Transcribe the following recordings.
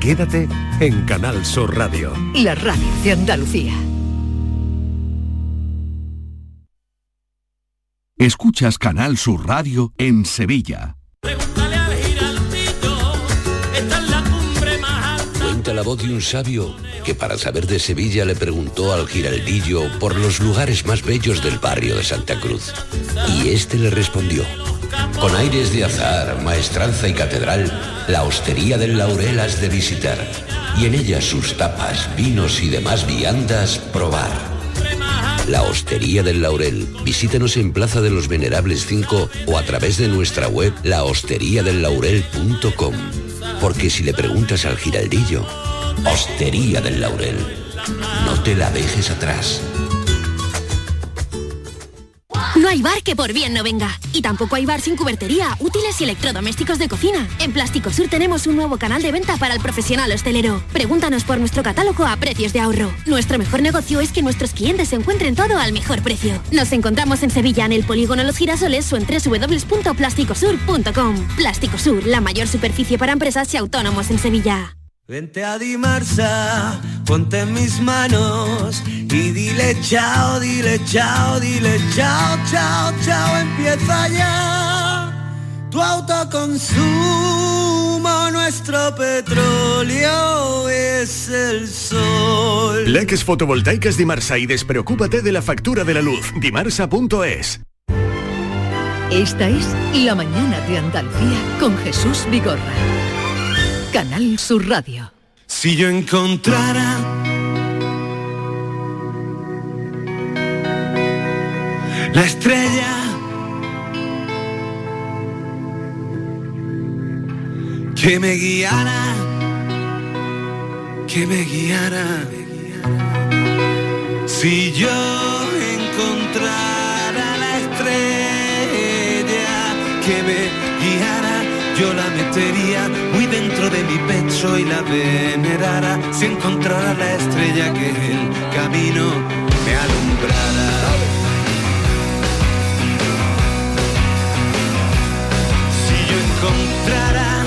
Quédate en Canal Sur Radio. La radio de Andalucía. Escuchas Canal Sur Radio en Sevilla. Cuenta la voz de un sabio que para saber de Sevilla le preguntó al giraldillo por los lugares más bellos del barrio de Santa Cruz. Y este le respondió. Con aires de azar, maestranza y catedral, la hostería del Laurel has de visitar y en ella sus tapas, vinos y demás viandas probar. La Hostería del Laurel. Visítenos en Plaza de los Venerables 5 o a través de nuestra web lahosteriadellaurel.com. Porque si le preguntas al giraldillo, Hostería del Laurel, no te la dejes atrás. Hay bar que por bien no venga. Y tampoco hay bar sin cubertería, útiles y electrodomésticos de cocina. En Plástico Sur tenemos un nuevo canal de venta para el profesional hostelero. Pregúntanos por nuestro catálogo a precios de ahorro. Nuestro mejor negocio es que nuestros clientes encuentren todo al mejor precio. Nos encontramos en Sevilla, en el Polígono Los Girasoles o en www.plásticosur.com. Plástico Sur, la mayor superficie para empresas y autónomos en Sevilla. Vente a ponte en mis manos y dile chao, dile chao, dile chao, chao, chao, empieza ya. Tu autoconsumo, nuestro petróleo es el sol. Leques fotovoltaicas Dimarsa y despreocúpate de la factura de la luz. Dimarsa.es. Esta es La Mañana de Andalucía con Jesús Vigorra. Canal Sur Radio. Si yo encontrara la estrella que me guiara, que me guiara. Si yo encontrara la estrella que me guiara, yo la metería muy dentro mi pecho y la venerara. Si encontrara la estrella que el camino me alumbrara. Si yo encontrara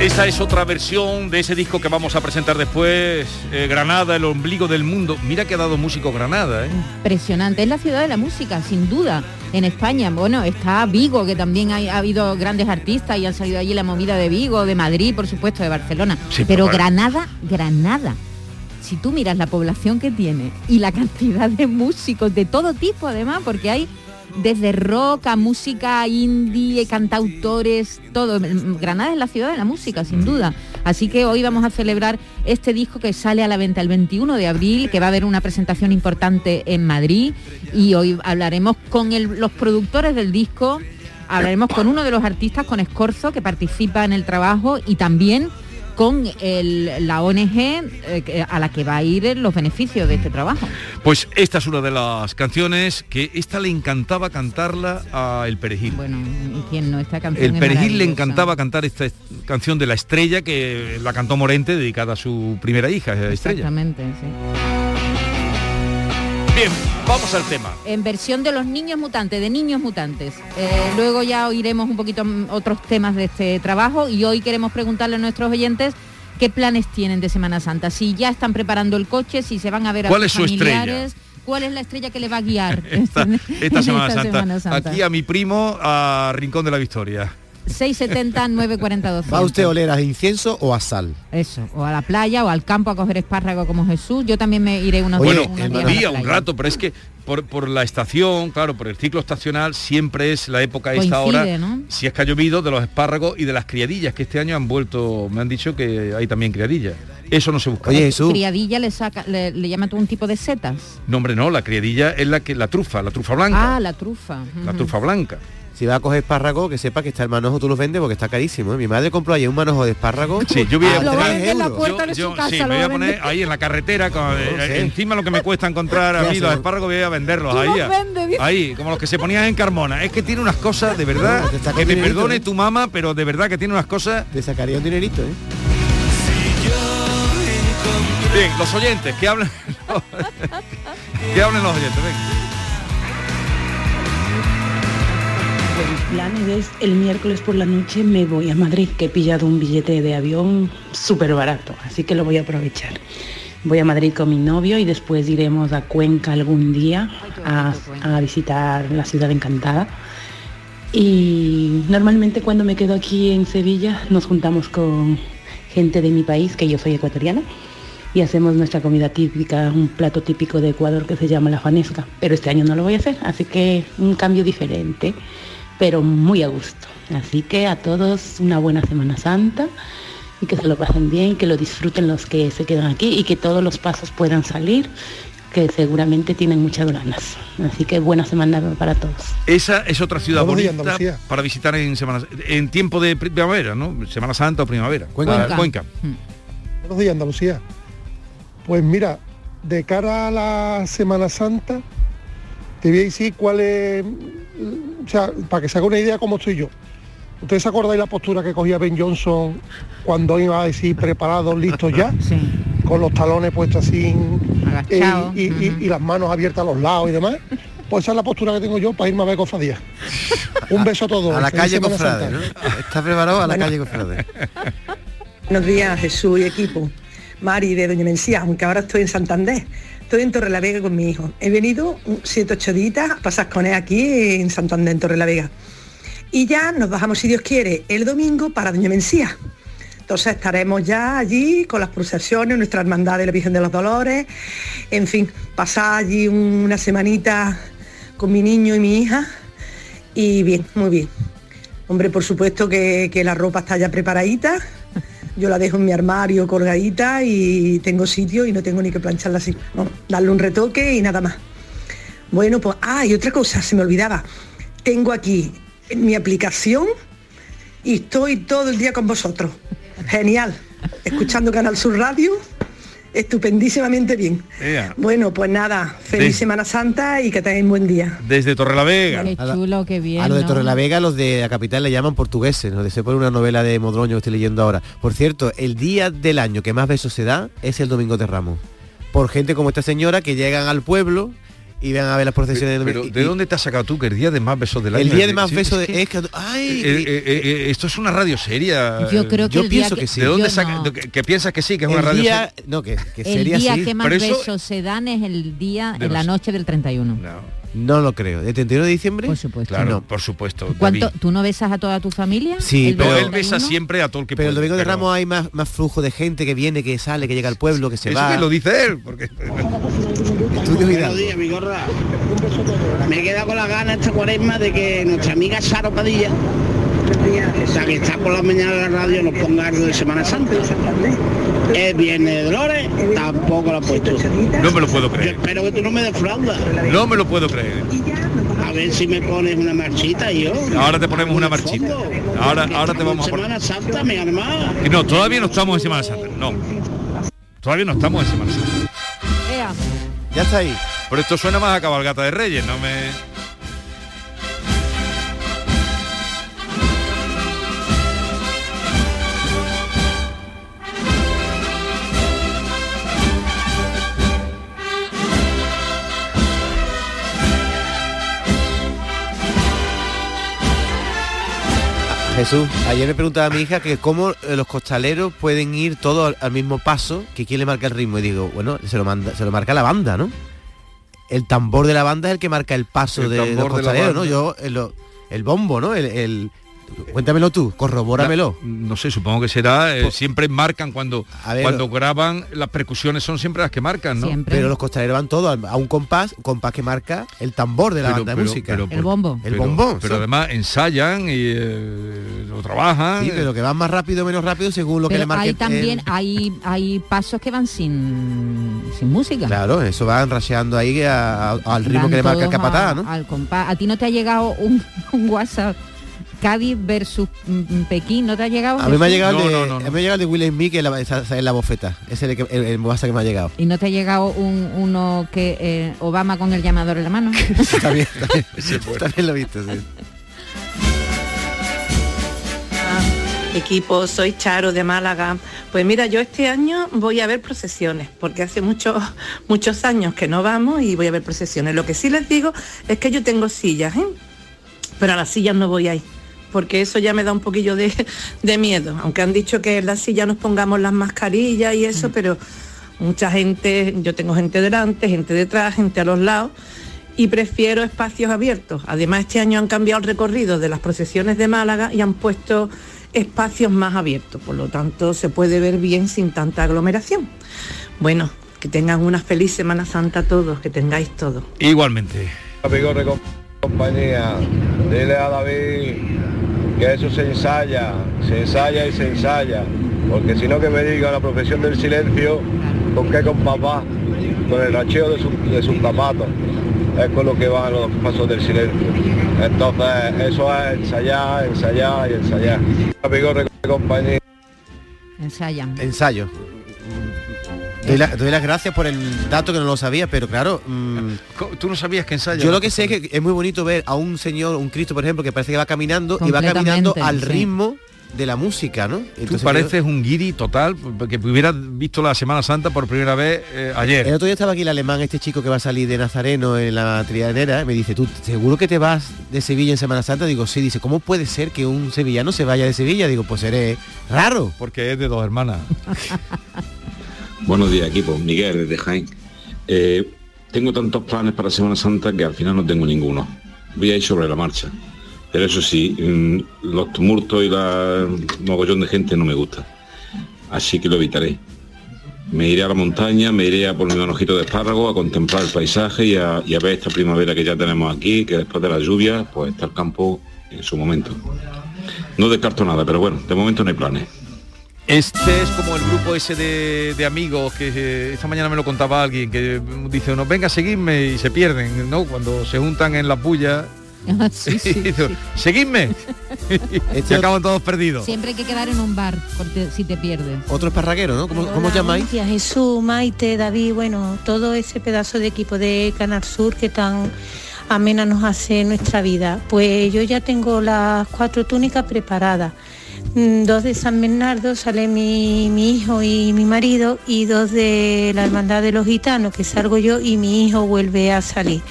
Esta es otra versión de ese disco que vamos a presentar después, eh, Granada, el ombligo del mundo. Mira que ha dado músico Granada, ¿eh? Impresionante, es la ciudad de la música, sin duda, en España. Bueno, está Vigo, que también hay- ha habido grandes artistas y han salido allí la movida de Vigo, de Madrid, por supuesto, de Barcelona. Sí, Pero pero- Granada, Granada. Si tú miras la población que tiene y la cantidad de músicos de todo tipo, además, porque hay desde rock a música indie, cantautores, todo. Granada es la ciudad de la música, sin duda. Así que hoy vamos a celebrar este disco que sale a la venta el 21 de abril, que va a haber una presentación importante en Madrid. Y hoy hablaremos con el- los productores del disco, hablaremos con uno de los artistas, con Escorzo, que participa en el trabajo y también con el- la ONG eh, a la que va a ir los beneficios de este trabajo. Pues esta es una de las canciones que esta le encantaba cantarla a El Perejil. Bueno, ¿y quién no? Esta canción El es Perejil le encantaba cantar esta est- canción de La Estrella que la cantó Morente dedicada a su primera hija, Estrella. Exactamente, sí. Bien, vamos al tema. En versión de los niños mutantes, de niños mutantes. Eh, luego ya oiremos un poquito otros temas de este trabajo y hoy queremos preguntarle a nuestros oyentes qué planes tienen de Semana Santa. Si ya están preparando el coche, si se van a ver a ¿Cuál sus es su estrella? familiares, ¿Cuál es la estrella que le va a guiar Esta, esta Semana, esta Santa. Semana Santa? Aquí a mi primo a Rincón de la Victoria. 670 940 200. ¿Va usted a oler a incienso o a sal? Eso, o a la playa o al campo a coger espárrago como Jesús. Yo también me iré unos bueno, un días a la día, un rato, pero es que por, por la estación, claro, por el ciclo estacional, siempre es la época a esta Coincide, hora, ¿no? si es que ha llovido, de los espárragos y de las criadillas, que este año han vuelto, me han dicho que hay también criadillas. Eso no se busca. Criadilla le saca, le, le llama tú un tipo de setas. No, hombre, no, la criadilla es la que la trufa, la trufa blanca, Ah, la trufa. la trufa blanca. Si va a coger espárrago, que sepa que está el manojo, tú los vendes porque está carísimo. ¿eh? Mi madre compró ayer un manojo de espárrago. Sí, yo voy a, a Lo a en la euros. puerta de su Yo- casa. sí, lo me voy a poner ahí en la carretera, con- eh, No encima lo que me cuesta encontrar a ¿Qué mí los espárragos, voy a venderlos ahí. los ahí, como los que se ponían en Carmona. Es que tiene unas cosas, de verdad, que me perdone ¿eh? tu mamá, pero de verdad que tiene unas cosas... Te sacaría un dinerito, ¿eh? Bien, los oyentes, que hablen, que hablen los oyentes, venga. Planes es el miércoles por la noche me voy a Madrid, que he pillado un billete de avión súper barato, así que lo voy a aprovechar. Voy a Madrid con mi novio y después iremos a Cuenca algún día a, a visitar la ciudad encantada. Y normalmente cuando me quedo aquí en Sevilla nos juntamos con gente de mi país, que yo soy ecuatoriana, y hacemos nuestra comida típica, un plato típico de Ecuador que se llama la fanesca. Pero este año no lo voy a hacer, así que un cambio diferente, pero muy a gusto. Así que a todos una buena Semana Santa y que se lo pasen bien, que lo disfruten los que se quedan aquí y que todos los pasos puedan salir, que seguramente tienen muchas ganas. Así que buena semana para todos. Esa es otra ciudad Buenos bonita para visitar en semana en tiempo de primavera, ¿no? Semana Santa o primavera. Para- Cuenca. Buenos días, Andalucía. Pues mira, de cara a la Semana Santa, te voy a decir cuál es, o sea, para que se haga una idea cómo estoy yo. ¿Ustedes se acordáis la postura que cogía Ben Johnson cuando iba a decir preparados, listos ya? Con los talones puestos así eh, y, y- y las manos abiertas a los lados y demás. Pues esa es la postura que tengo yo para irme a ver cofradía. Un beso a todos. A la calle Cofrade. ¿no? Está preparado a la Bueno. calle Cofrade. Buenos días, Jesús y equipo. Mari de Doña Mencía, aunque ahora estoy en Santander. Estoy en Torrelavega con mi hijo. He venido un- siete, ocho días a pasar con él aquí en Santander, en Torrelavega. Y ya nos bajamos, si Dios quiere, el domingo para Doña Mencía. Entonces estaremos ya allí con las procesiones, nuestra hermandad de la Virgen de los Dolores. En fin, pasar allí una semanita con mi niño y mi hija. Y bien, muy bien. Hombre, por supuesto que la ropa está ya preparadita. Yo la dejo en mi armario colgadita y tengo sitio y no tengo ni que plancharla así. No, darle un retoque y nada más. Bueno, pues, ah, y otra cosa, se me olvidaba. Tengo aquí mi aplicación y estoy todo el día con vosotros. Genial. Escuchando Canal Sur Radio, estupendísimamente bien. Ea. Bueno, pues nada, feliz. Semana Santa y que tengáis buen día. Desde Torrelavega. Qué chulo, qué bien. A lo de ¿no? Torrelavega, los de la capital le llaman portugueses, ¿no? Se pone una novela de Modroño que estoy leyendo ahora. Por cierto, el día del año que más besos se da es el Domingo de Ramos. Por gente como esta señora que llegan al pueblo y van a ver las procesiones de Pero, ¿de dónde te has sacado tú que el día de más besos del año? El día de más Sí, besos es de- que- es que... ¡Ay! Eh, eh, eh, esto es una radio seria. Yo creo que Yo pienso que sí. ¿De dónde yo saca- no. que, que piensas que sí, que es El una radio día- seria? no, que, que El sería día que más besos se dan es el día, De en la noche del 31. No lo creo. ¿De 31 de diciembre? Por supuesto. Claro, No. por supuesto. ¿Cuánto. ¿Tú no besas a toda tu familia? Sí, el pero- él besa 31? siempre a todo el que Pero el Domingo de pero- Ramos hay más, más flujo de gente que viene, que sale, que llega al pueblo, que se Eso va. que lo dice él, porque... Estudios Buenos Hidalgo. días, Vigorra. Me he quedado con la gana esta cuaresma de que nuestra amiga Saro Padilla, la que está por la mañana en la radio, nos ponga algo de Semana Santa. Es Viernes de Dolores, tampoco lo ha puesto. No me lo puedo Yo creer. espero que tú no me defraudas. No me lo puedo creer. A ver si me pones una marchita y yo. Ahora te ponemos una marchita. Ahora, ahora te vamos a poner... Semana Santa, mi hermana. No, todavía no estamos en Semana Santa. No. Todavía no estamos en Semana Santa. Ya está ahí. Pero esto suena más a cabalgata de Reyes, no me... Jesús, ayer me preguntaba a mi hija que cómo eh, los costaleros pueden ir todos al, mismo paso, que quién le marca el ritmo. Y digo, bueno, se lo, manda, se lo marca la banda, ¿no? El tambor de la banda es el que marca el paso El de los tambor de costaleros, ¿no? Yo, el, lo- el bombo, ¿no? El, el- cuéntamelo tú, corrobóramelo. No sé, supongo que será... eh, siempre marcan cuando, ver, cuando graban, las percusiones son siempre las que marcan, ¿no? Pero los costaleros van todos a un compás, un compás que marca el tambor de la Pero- banda de música. pero por- El bombón. Pero además ensayan y eh, lo trabajan. Sí, pero que van más rápido o menos rápido según lo que le marque hay el- también hay hay pasos que van sin sin música. Claro, eso van rasheando ahí a- a- al ritmo Van que le marca el a- ¿no? Al compás. A ti no te ha llegado un, un WhatsApp Cádiz versus mm, Pekín, ¿no te ha llegado? A mí me ha llegado el de, a mí me ha llegado el de Will Smith que es la, esa- esa es la bofeta. Ese es el, que- el, el WhatsApp que me ha llegado. ¿Y no te ha llegado un, uno que eh, Obama con el llamador en la mano? también, también, también lo he visto, sí. Equipo, soy Charo de Málaga. Pues mira, yo este año voy a ver procesiones, porque hace muchos muchos años que no vamos y voy a ver procesiones. Lo que sí les digo es que yo tengo sillas, ¿eh? pero a las sillas no voy a ir, porque eso ya me da un poquillo de, de miedo. Aunque han dicho que en las sillas nos pongamos las mascarillas y eso, pero mucha gente, yo tengo gente delante, gente detrás, gente a los lados y prefiero espacios abiertos. Además, este año han cambiado el recorrido de las procesiones de Málaga y han puesto espacios más abiertos, por lo tanto se puede ver bien sin tanta aglomeración. Bueno, que tengan una feliz Semana Santa todos, que tengáis todo. Igualmente. Amigos de compañía, dile a David que eso se ensaya, se ensaya y se ensaya, porque si no que me diga la profesión del silencio, ¿con qué con papá? Con el racheo de, su- de sus zapatos, es con lo que van los pasos del silencio. Entonces, eso es ensayar, ensayar y ensayar. Amigos de compañía. Ensayan. Ensayo. Doy, la- doy las gracias por el dato que no lo sabía, pero claro... mm, Tú no sabías que ensaya. Yo lo que sé es que es muy bonito ver a un señor, un Cristo, por ejemplo, que parece que va caminando y va caminando al sí. ritmo de la música, ¿no? Tú Entonces, pareces un guiri total, porque hubieras visto la Semana Santa por primera vez eh, ayer. El otro día estaba aquí el alemán, este chico que va a salir de Nazareno en la trianera, me dice, ¿tú seguro que te vas de Sevilla en Semana Santa? Digo, sí, dice, ¿cómo puede ser que un sevillano se vaya de Sevilla? Digo, pues eres raro. Porque es de dos hermanas. Buenos días, equipo. Miguel, desde Jaén. Eh, tengo tantos planes para Semana Santa que al final no tengo ninguno. Voy a ir sobre la marcha. Pero eso sí, mm, los tumultos y la mogollón de gente no me gusta. Así que lo evitaré. Me iré a la montaña, me iré a por mi manojito de espárrago, a contemplar el paisaje y a, y a ver esta primavera que ya tenemos aquí, que después de la lluvia, pues está el campo en su momento. No descarto nada, pero bueno, de momento no hay planes. Este es como el grupo ese de, de amigos que eh, esta mañana me lo contaba alguien que dice uno, venga, seguidme y se pierden, ¿no? Cuando se juntan en la puya. sí, sí, Dice, Seguidme. y se acaban todos perdidos. Siempre hay que quedar en un bar por te- si te pierdes. Otro esparraguero, ¿no? ¿Cómo, cómo os llamáis? Gracias Jesús, Maite, David, bueno, todo ese pedazo de equipo de Canal Sur que tan amena nos hace nuestra vida. Pues yo ya tengo las cuatro túnicas preparadas. Mm, Dos de San Bernardo sale mi, mi hijo y mi marido y dos de la Hermandad de los Gitanos que salgo yo y mi hijo vuelve a salir.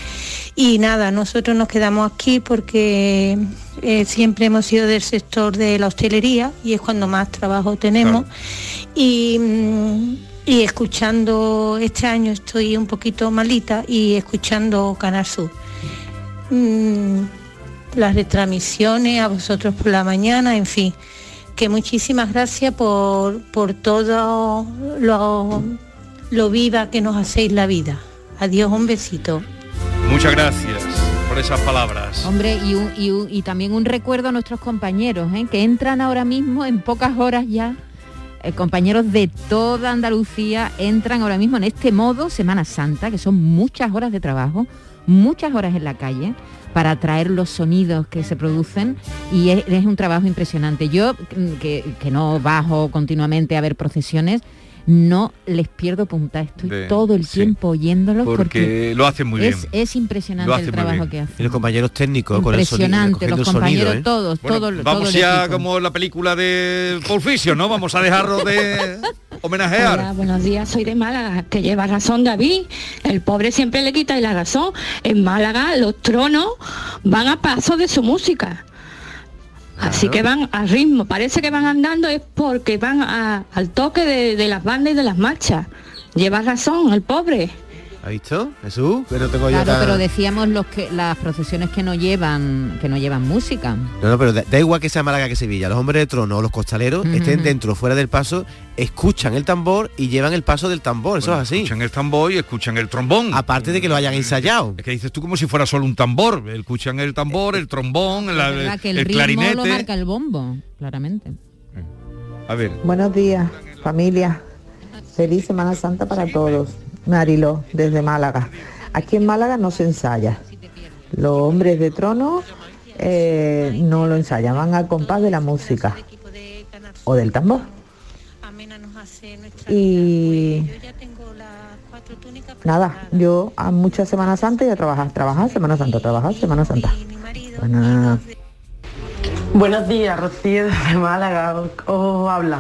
Y nada, nosotros nos quedamos aquí porque eh, siempre hemos sido del sector de la hostelería y es cuando más trabajo tenemos. Y, mm, y escuchando, este año estoy un poquito malita y escuchando Canal Sur. Mm, las retransmisiones, a vosotros por la mañana, en fin. Que muchísimas gracias por, por todo lo, lo viva que nos hacéis la vida. Adiós, un besito. Muchas gracias por esas palabras. Hombre, y, un- y un- y también un recuerdo a nuestros compañeros, ¿eh? que entran ahora mismo en pocas horas ya. eh, compañeros de toda Andalucía entran ahora mismo en este modo Semana Santa, que son muchas horas de trabajo, muchas horas en la calle para traer los sonidos que se producen y es, es un trabajo impresionante. Yo, mm, que, que no bajo continuamente a ver procesiones, no les pierdo punta, estoy De- todo el sí. tiempo oyéndolos porque, Porque lo hacen muy bien. es, es impresionante el trabajo que hacen. Y los compañeros técnicos con el sonido. Los el sonido, compañeros ¿eh? todos, Bueno, todo, todo vamos ya equipo. como la película de Fiction, ¿no? Vamos a dejarlo de homenajear. Hola, buenos días, soy de Málaga, que lleva razón David, el pobre siempre le quita la razón. En Málaga los tronos van a paso de su música. Así que van a ritmo, parece que van andando es porque van a- al toque de, de las bandas y de las marchas. Lleva razón, el pobre. ¿Has visto? Jesús, no tengo yo Claro, tan- pero decíamos los que las procesiones que no llevan que no llevan música. No, no, pero da, da igual que sea Málaga que Sevilla. Los hombres de trono o los costaleros estén dentro o fuera del paso, escuchan el tambor y llevan el paso del tambor. Eso es así. Escuchan el tambor y escuchan el trombón. Aparte de que lo hayan ensayado. Es que dices tú como si fuera solo un tambor. Escuchan el tambor, el trombón, la- verdad que el, el ritmo lo clarinete. marca el bombo, claramente. A ver. Buenos días, familia. Feliz Semana Santa para todos. Marilo, desde Málaga. Aquí en Málaga no se ensaya. Los hombres de trono eh, no lo ensayan, van al compás de la música o del tambor. Y nada, yo a muchas Semanas Santa y a trabajar, trabajar, Semana Santa, trabajar, Semana Santa. Buenas. Buenos días, Rocío desde Málaga, os, habla.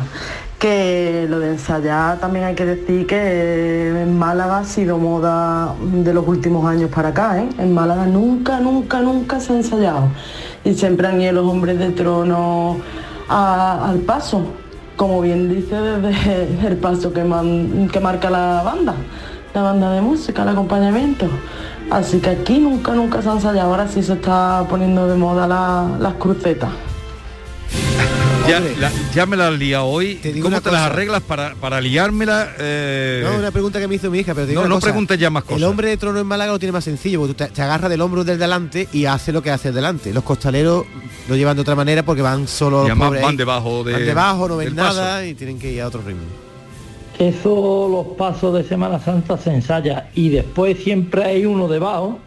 Que lo de ensayar también hay que decir que en Málaga ha sido moda de los últimos años para acá, ¿eh? En Málaga nunca, nunca, nunca se ha ensayado. Y siempre han ido los hombres de trono al paso, como bien dice desde el paso que marca la banda, la banda de música, el acompañamiento. Así que aquí nunca, nunca se ha ensayado, ahora sí se está poniendo de moda la- las crucetas. Ya, la- ya me la liado hoy. digo ¿Cómo te las arreglas para, para liármela? eh, No, una pregunta que me hizo mi hija, pero te digo No, una no cosa. preguntes ya más cosas. El hombre de trono en Málaga lo tiene más sencillo, porque tú te, te agarras del hombro del delante y hace lo que hace el delante. Los costaleros lo llevan de otra manera porque van solo Y los además pobres van ahí. debajo de- Van debajo, no ven paso. nada y tienen que ir a otro ritmo. Eso los pasos de Semana Santa se ensaya y después siempre hay uno debajo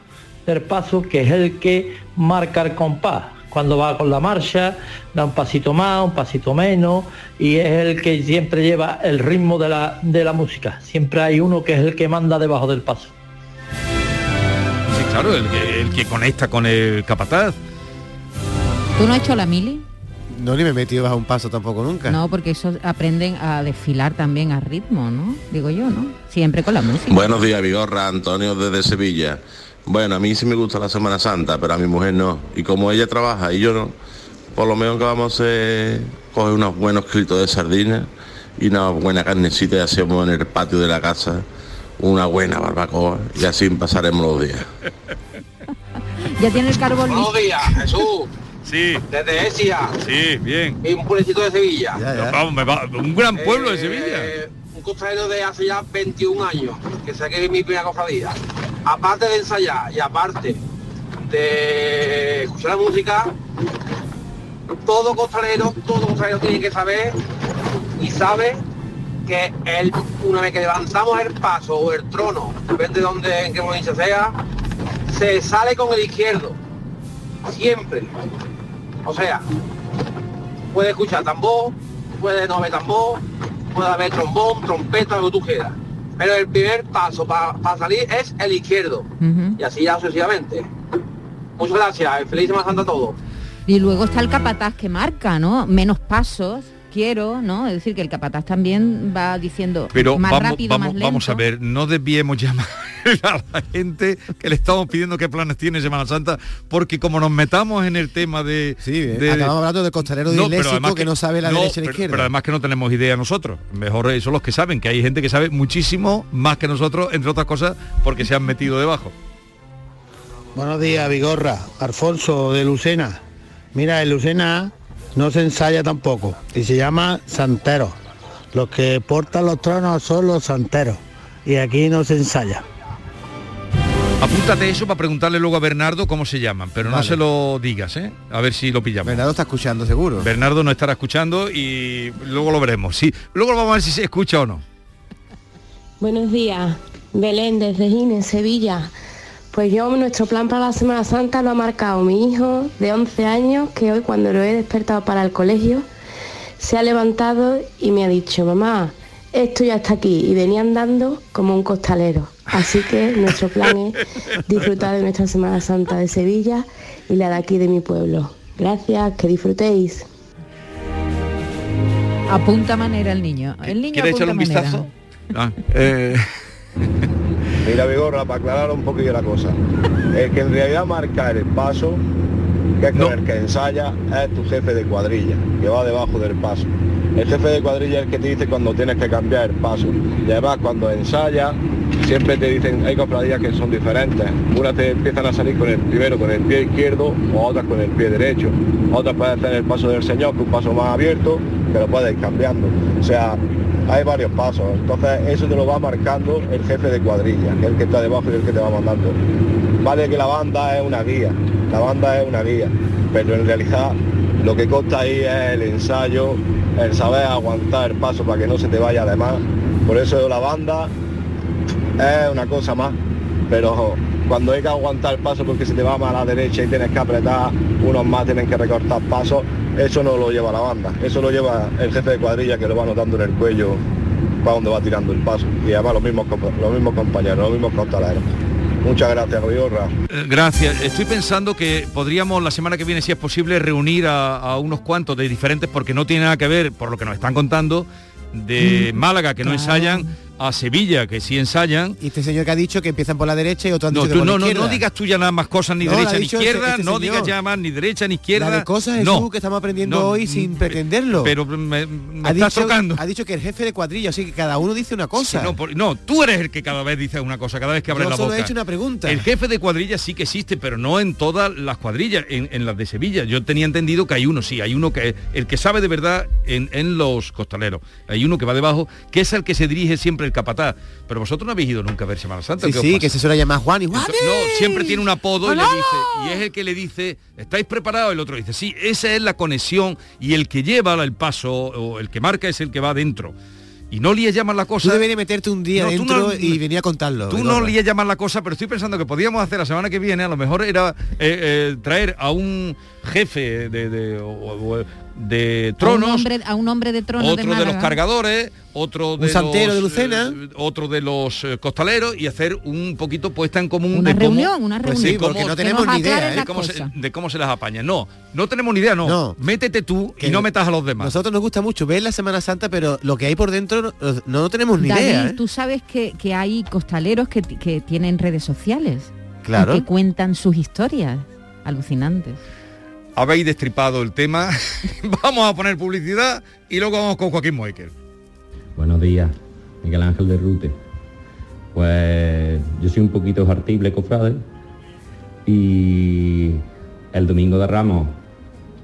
del paso que es el que marca el compás. Cuando va con la marcha, da un pasito más, un pasito menos y es el que siempre lleva el ritmo de la, de la música. Siempre hay uno que es el que manda debajo del paso. Sí, claro, el que, el que conecta con el capataz. ¿Tú no has hecho la mili? No, ni me he metido bajo un paso tampoco nunca. No, porque eso aprenden a desfilar también a ritmo, ¿no? Digo yo, ¿no? Siempre con la música. Buenos días, Vigorra, Antonio desde Sevilla. Bueno, a mí sí me gusta la Semana Santa, pero a mi mujer no. Y como ella trabaja y yo no, por lo menos que vamos a coger unos buenos clitos de sardina y una buena carnecita y hacemos en el patio de la casa una buena barbacoa y así pasaremos los días. Ya tiene el carbón. Buenos días, Jesús. Sí. Desde Esia. Sí, bien. Y un pueblecito de Sevilla. Vamos, me va- un gran pueblo de Eh, Sevilla. Un costalero de hace ya 21 años, que sé que es mi primera cofradía. Aparte de ensayar y aparte de escuchar la música, todo costalero, todo costalero tiene que saber y sabe que el, una vez que levantamos el paso o el trono, depende de dónde, en qué provincia sea, se sale con el izquierdo. Siempre. O sea, puede escuchar tambor, puede no haber tambor, puede haber trombón, trompeta, lo que tú quieras. Pero el primer paso para salir es el izquierdo. Y así ya sucesivamente. Muchas gracias. Feliz Semana Santa a todos. Y luego está el capataz que marca, ¿no? Menos pasos, quiero, ¿no? Es decir, que el capataz también va diciendo Pero más vamos, rápido, vamos, más lento. vamos a ver, no desviemos ya más a la gente que le estamos pidiendo qué planes tiene Semana Santa, porque como nos metamos en el tema de... de- acabamos hablando de costalero No, además que no sabe la derecha y la izquierda. Pero además que no tenemos idea nosotros. Mejor eh, son los que saben, que hay gente que sabe muchísimo más que nosotros, entre otras cosas, porque se han metido debajo. Buenos días, Vigorra. Alfonso de Lucena. Mira, en Lucena no se ensaya tampoco y se llama santero. Los que portan los tronos son los santeros y aquí no se ensaya. Apúntate eso para preguntarle luego a Bernardo cómo se llaman, pero no Vale. se lo digas, ¿eh? A ver si lo pillamos. Bernardo está escuchando seguro. Bernardo no estará escuchando y luego lo veremos. Sí, luego vamos a ver si se escucha o no. Buenos días, Belén desde Gine, Sevilla. Pues yo, nuestro plan para la Semana Santa lo ha marcado mi hijo de 11 años, que hoy cuando lo he despertado para el colegio, se ha levantado y me ha dicho, mamá, esto ya está aquí, y venía andando como un costalero. Así que nuestro plan es disfrutar de nuestra Semana Santa de Sevilla y la de aquí de mi pueblo. Gracias, que disfrutéis. Apunta manera el niño. El niño ¿Quieres un manera. vistazo? Ah, eh, Mira, Vigorra, para aclarar un poquillo la cosa. El que en realidad marca el paso, que es con el que ensaya, es tu jefe de cuadrilla, que va debajo del paso. El jefe de cuadrilla es el que te dice cuando tienes que cambiar el paso. Y además cuando ensaya, siempre te dicen, hay cofradías que son diferentes. Unas te empiezan a salir con el primero con el pie izquierdo, o otras con el pie derecho. Otras pueden hacer el paso del Señor, que un paso más abierto, que lo puedes ir cambiando. O sea, hay varios pasos. Entonces eso te lo va marcando el jefe de cuadrilla, que es el que está debajo y el que te va mandando. Vale que la banda es una guía, la banda es una guía, pero en realidad lo que consta ahí es el ensayo, el saber aguantar el paso para que no se te vaya de más. Por eso la banda es una cosa más, pero cuando hay que aguantar el paso porque se te va más a la derecha y tienes que apretar, unos más tienen que recortar pasos, eso no lo lleva la banda, eso lo lleva el jefe de cuadrilla que lo va notando en el cuello para donde va tirando el paso. Y además los mismos, los mismos compañeros, los mismos costaleros. Muchas gracias, Vigorra. Eh, Gracias. Estoy pensando que podríamos la semana que viene, si es posible, reunir a, a unos cuantos de diferentes, porque no tiene nada que ver, por lo que nos están contando, de Málaga, que no ensayan, a Sevilla, que sí ensayan. Y este señor que ha dicho que empiezan por la derecha y otro han No, dicho tú que por no, la no, izquierda. no digas tú ya nada más cosas ni No, derecha ni dicho este- izquierda, este no señor. digas ya más ni derecha ni izquierda. La de cosas Jesús no. que estamos aprendiendo No, hoy sin pretenderlo. Pero me, me ha, estás dicho, tocando. ha dicho que el jefe de cuadrilla, así que cada uno dice una cosa. Sí, no, por- no, tú eres el que cada vez dice una cosa, cada vez que abres Yo la solo boca. he hecho una pregunta. El jefe de cuadrilla sí que existe, pero no en todas las cuadrillas, en, en las de Sevilla. Yo tenía entendido que hay uno, sí, hay uno que el que sabe de verdad en, en los costaleros. Hay uno que va debajo, que es el que se dirige siempre el capataz. Pero vosotros no habéis ido nunca a ver Semana Santa. Sí, ¿qué os sí, que se suele llamar Juan y Juan. No, siempre tiene un apodo y le dice, y es el que le dice, ¿estáis preparados? El otro dice, sí, esa es la conexión y el que lleva el paso o el que marca es el que va adentro. Y no líes llamar la cosa. Tú deberías meterte un día No, dentro no- y venir a contarlo. Tú no líes llamar la cosa, pero estoy pensando que podíamos hacer la semana que viene, a lo mejor era eh, eh, traer a un jefe de, de- o- o- de A un tronos, hombre, a un hombre de trono de otro de, los cargadores, otro de santero los, de Lucena. eh, otro de los eh, costaleros y hacer un poquito puesta en común Una de cómo- reunión, una Pues sí, reunión. porque cómo- no tenemos ni idea. ¿eh? de cómo, se, de cómo se las apañan. No, no tenemos ni idea, no. No. Métete tú Que y no metas a los demás. Nosotros nos gusta mucho ver la Semana Santa, pero lo que hay por dentro no, no tenemos ni David, idea. ¿eh? tú sabes que, que hay costaleros que, que tienen redes sociales. Claro. y que cuentan sus historias. Alucinantes. Habéis destripado el tema. vamos a poner publicidad y luego vamos con Joaquín Moecker. Buenos días, Miguel Ángel de Rute. Pues yo soy un poquito hartible, cofrade, y el domingo de Ramos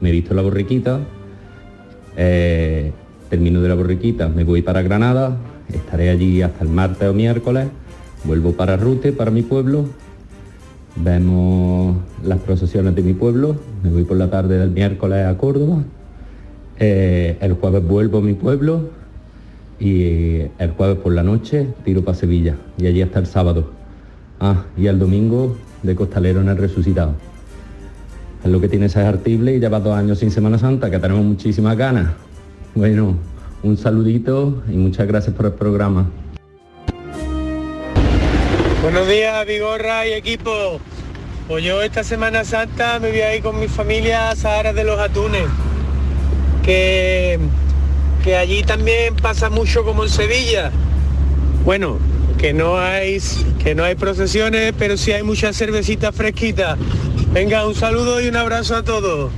me he visto la borriquita, eh, termino de la borriquita, me voy para Granada, estaré allí hasta el martes o miércoles, vuelvo para Rute, para mi pueblo, vemos las procesiones de mi pueblo, me voy por la tarde del miércoles a Córdoba, eh, el jueves vuelvo a mi pueblo y el jueves por la noche tiro para Sevilla y allí hasta el sábado. Ah, y el domingo de costalero en el resucitado. Es lo que tiene ese artible y lleva dos años sin Semana Santa, que tenemos muchísimas ganas. Bueno, un saludito y muchas gracias por el programa. Buenos días, Vigorra y equipo. Pues yo esta Semana Santa me voy a ir con mi familia a Sahara de los Atunes, que, que allí también pasa mucho como en Sevilla. Bueno, que no hay que no hay procesiones, pero sí hay mucha cervecita fresquita. Venga, un saludo y un abrazo a todos.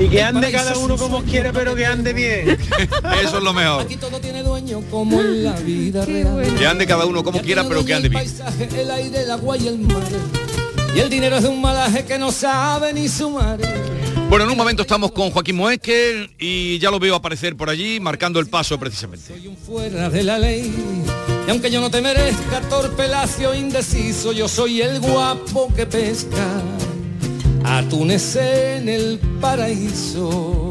Y que ande cada uno como quiera, pero que ande bien. Eso es lo mejor. Aquí todo tiene dueño como en la vida real. Que ande cada uno como quiera, pero que ande bien. el aire, el agua y el mar. Y el dinero es de un malaje que no sabe ni sumar. Bueno, en un momento estamos con Joaquín Moecker y ya lo veo aparecer por allí, marcando el paso precisamente. Fuera de la ley. Y aunque yo no te merezca, torpe, lacio, indeciso, yo soy el guapo que pesca. Atunes en el paraíso.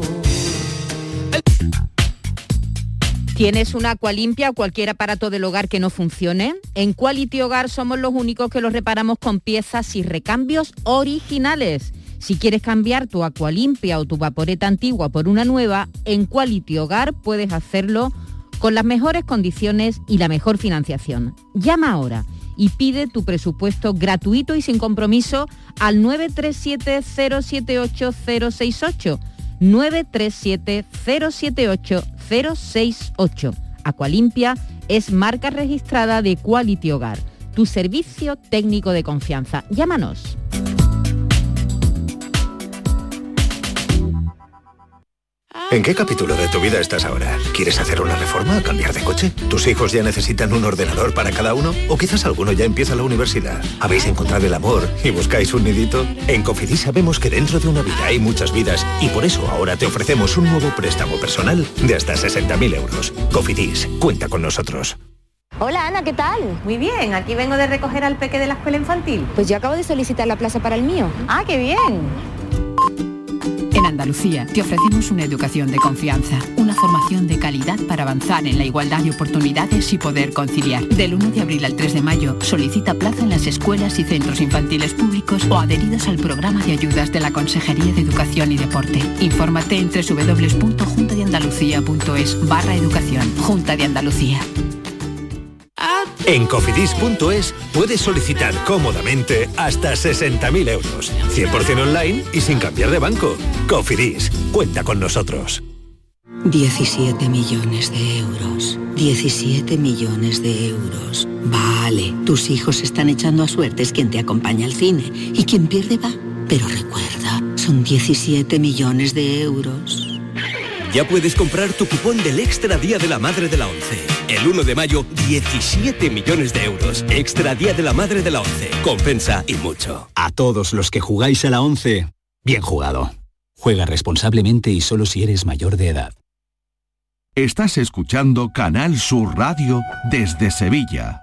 ¿Tienes una agua limpia o cualquier aparato del hogar que no funcione? En Quality Hogar somos los únicos que los reparamos con piezas y recambios originales. Si quieres cambiar tu agua limpia o tu vaporeta antigua por una nueva, en Quality Hogar puedes hacerlo con las mejores condiciones y la mejor financiación. Llama ahora y pide tu presupuesto gratuito y sin compromiso al 937-078-068. 937-078-068. Aqualimpia es marca registrada de Quality Hogar, tu servicio técnico de confianza. Llámanos. ¿En qué capítulo de tu vida estás ahora? ¿Quieres hacer una reforma? ¿Cambiar de coche? ¿Tus hijos ya necesitan un ordenador para cada uno? ¿O quizás alguno ya empieza la universidad? ¿Habéis encontrado el amor y buscáis un nidito? En Cofidis sabemos que dentro de una vida hay muchas vidas y por eso ahora te ofrecemos un nuevo préstamo personal de hasta 60.000 euros. Cofidis, cuenta con nosotros. Hola Ana, ¿qué tal? Muy bien, aquí vengo de recoger al peque de la escuela infantil. Pues yo acabo de solicitar la plaza para el mío. Ah, qué bien. Andalucía te ofrecemos una educación de confianza, una formación de calidad para avanzar en la igualdad de oportunidades y poder conciliar. Del 1 de abril al 3 de mayo solicita plaza en las escuelas y centros infantiles públicos o adheridos al programa de ayudas de la Consejería de Educación y Deporte. Infórmate en www.juntadeandalucía.es barra educación. Junta de Andalucía. En cofidis.es puedes solicitar cómodamente hasta 60.000 euros, 100% online y sin cambiar de banco. Cofidis, cuenta con nosotros. 17 millones de euros. 17 millones de euros. Vale, tus hijos están echando a suertes quien te acompaña al cine y quien pierde va. Pero recuerda, son 17 millones de euros. Ya puedes comprar tu cupón del Extra Día de la Madre de la ONCE. El 1 de mayo, 17 millones de euros. Extra Día de la Madre de la ONCE. Compensa y mucho. A todos los que jugáis a la 11, bien jugado. Juega responsablemente y solo si eres mayor de edad. Estás escuchando Canal Sur Radio desde Sevilla.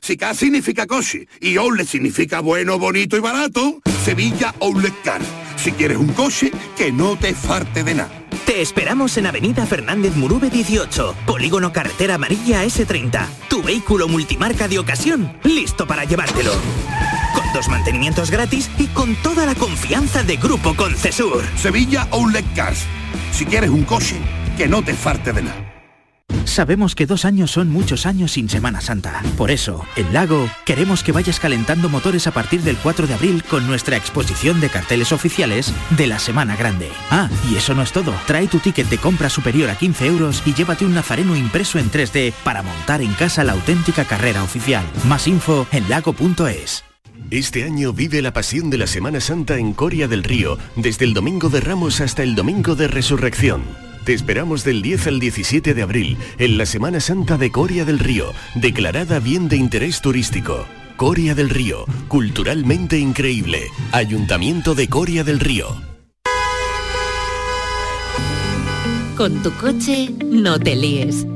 si K significa coche y Outlet significa bueno, bonito y barato, Sevilla Outlet Car. Si quieres un coche, que no te farte de nada. Te esperamos en Avenida Fernández Murube 18, Polígono Carretera Amarilla S30. Tu vehículo multimarca de ocasión, listo para llevártelo. Con dos mantenimientos gratis y con toda la confianza de Grupo Concesur. Sevilla Outlet Cars. Si quieres un coche, que no te farte de nada. Sabemos que dos años son muchos años sin Semana Santa. Por eso, en Lago, queremos que vayas calentando motores a partir del 4 de abril con nuestra exposición de carteles oficiales de la Semana Grande. Ah, y eso no es todo. Trae tu ticket de compra superior a 15 euros y llévate un nazareno impreso en 3D para montar en casa la auténtica carrera oficial. Más info en lago.es. Este año vive la pasión de la Semana Santa en Coria del Río, desde el Domingo de Ramos hasta el Domingo de Resurrección. Te esperamos del 10 al 17 de abril en la Semana Santa de Coria del Río, declarada bien de interés turístico. Coria del Río, culturalmente increíble. Ayuntamiento de Coria del Río. Con tu coche no te líes.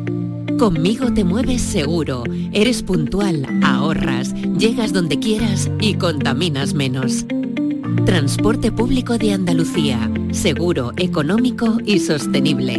Conmigo te mueves seguro, eres puntual, ahorras, llegas donde quieras y contaminas menos. Transporte público de Andalucía, seguro, económico y sostenible.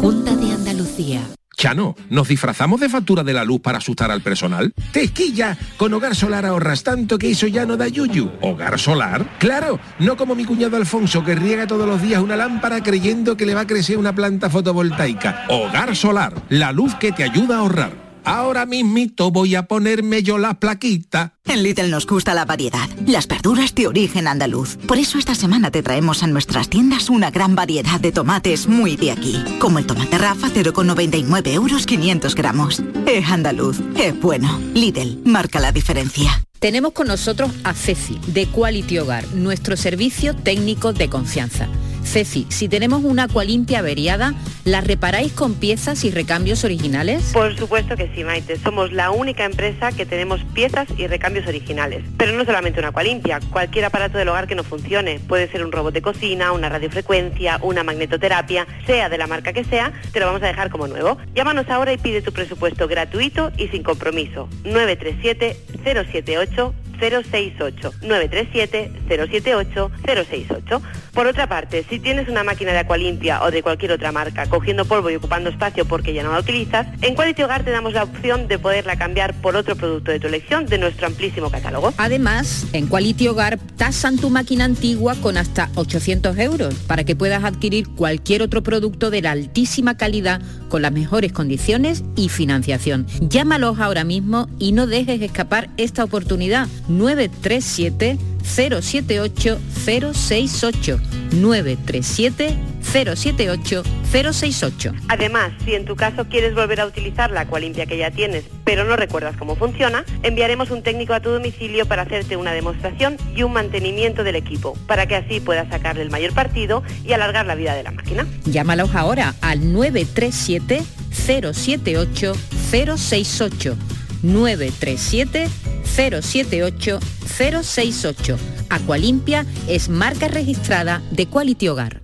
Junta de Andalucía. Chano, ¿nos disfrazamos de factura de la luz para asustar al personal? ¡Tequilla! Con Hogar Solar ahorras tanto que eso ya no da yuyu. ¿Hogar Solar? ¡Claro! No como mi cuñado Alfonso que riega todos los días una lámpara creyendo que le va a crecer una planta fotovoltaica. Hogar Solar, la luz que te ayuda a ahorrar. Ahora mismito voy a ponerme yo la plaquita. En Lidl nos gusta la variedad, las verduras de origen andaluz. Por eso esta semana te traemos a nuestras tiendas una gran variedad de tomates muy de aquí. Como el tomate Rafa 0,99 euros 500 gramos. Es andaluz, es bueno. Lidl, marca la diferencia. Tenemos con nosotros a Ceci, de Quality Hogar, nuestro servicio técnico de confianza. Ceci, si tenemos una Aqualimpia averiada, ¿la reparáis con piezas y recambios originales? Por supuesto que sí, Maite. Somos la única empresa que tenemos piezas y recambios originales. Pero no solamente una Aqualimpia, cualquier aparato del hogar que no funcione. Puede ser un robot de cocina, una radiofrecuencia, una magnetoterapia, sea de la marca que sea, te lo vamos a dejar como nuevo. Llámanos ahora y pide tu presupuesto gratuito y sin compromiso. 937 078 068 937 078 068. Por otra parte, si tienes una máquina de Aqualimpia o de cualquier otra marca cogiendo polvo y ocupando espacio porque ya no la utilizas, en Quality Hogar te damos la opción de poderla cambiar por otro producto de tu elección de nuestro amplísimo catálogo. Además, en Quality Hogar tasan tu máquina antigua con hasta 800 euros para que puedas adquirir cualquier otro producto de la altísima calidad con las mejores condiciones y financiación. Llámalos ahora mismo y no dejes escapar esta oportunidad. 937 078 068 937 078 068. Además, si en tu caso quieres volver a utilizar la Aqualimpia que ya tienes, pero no recuerdas cómo funciona, enviaremos un técnico a tu domicilio para hacerte una demostración y un mantenimiento del equipo, para que así puedas sacarle el mayor partido y alargar la vida de la máquina. Llámalos ahora al 937 078 068 937 078 068. Aqualimpia es marca registrada de Quality Hogar.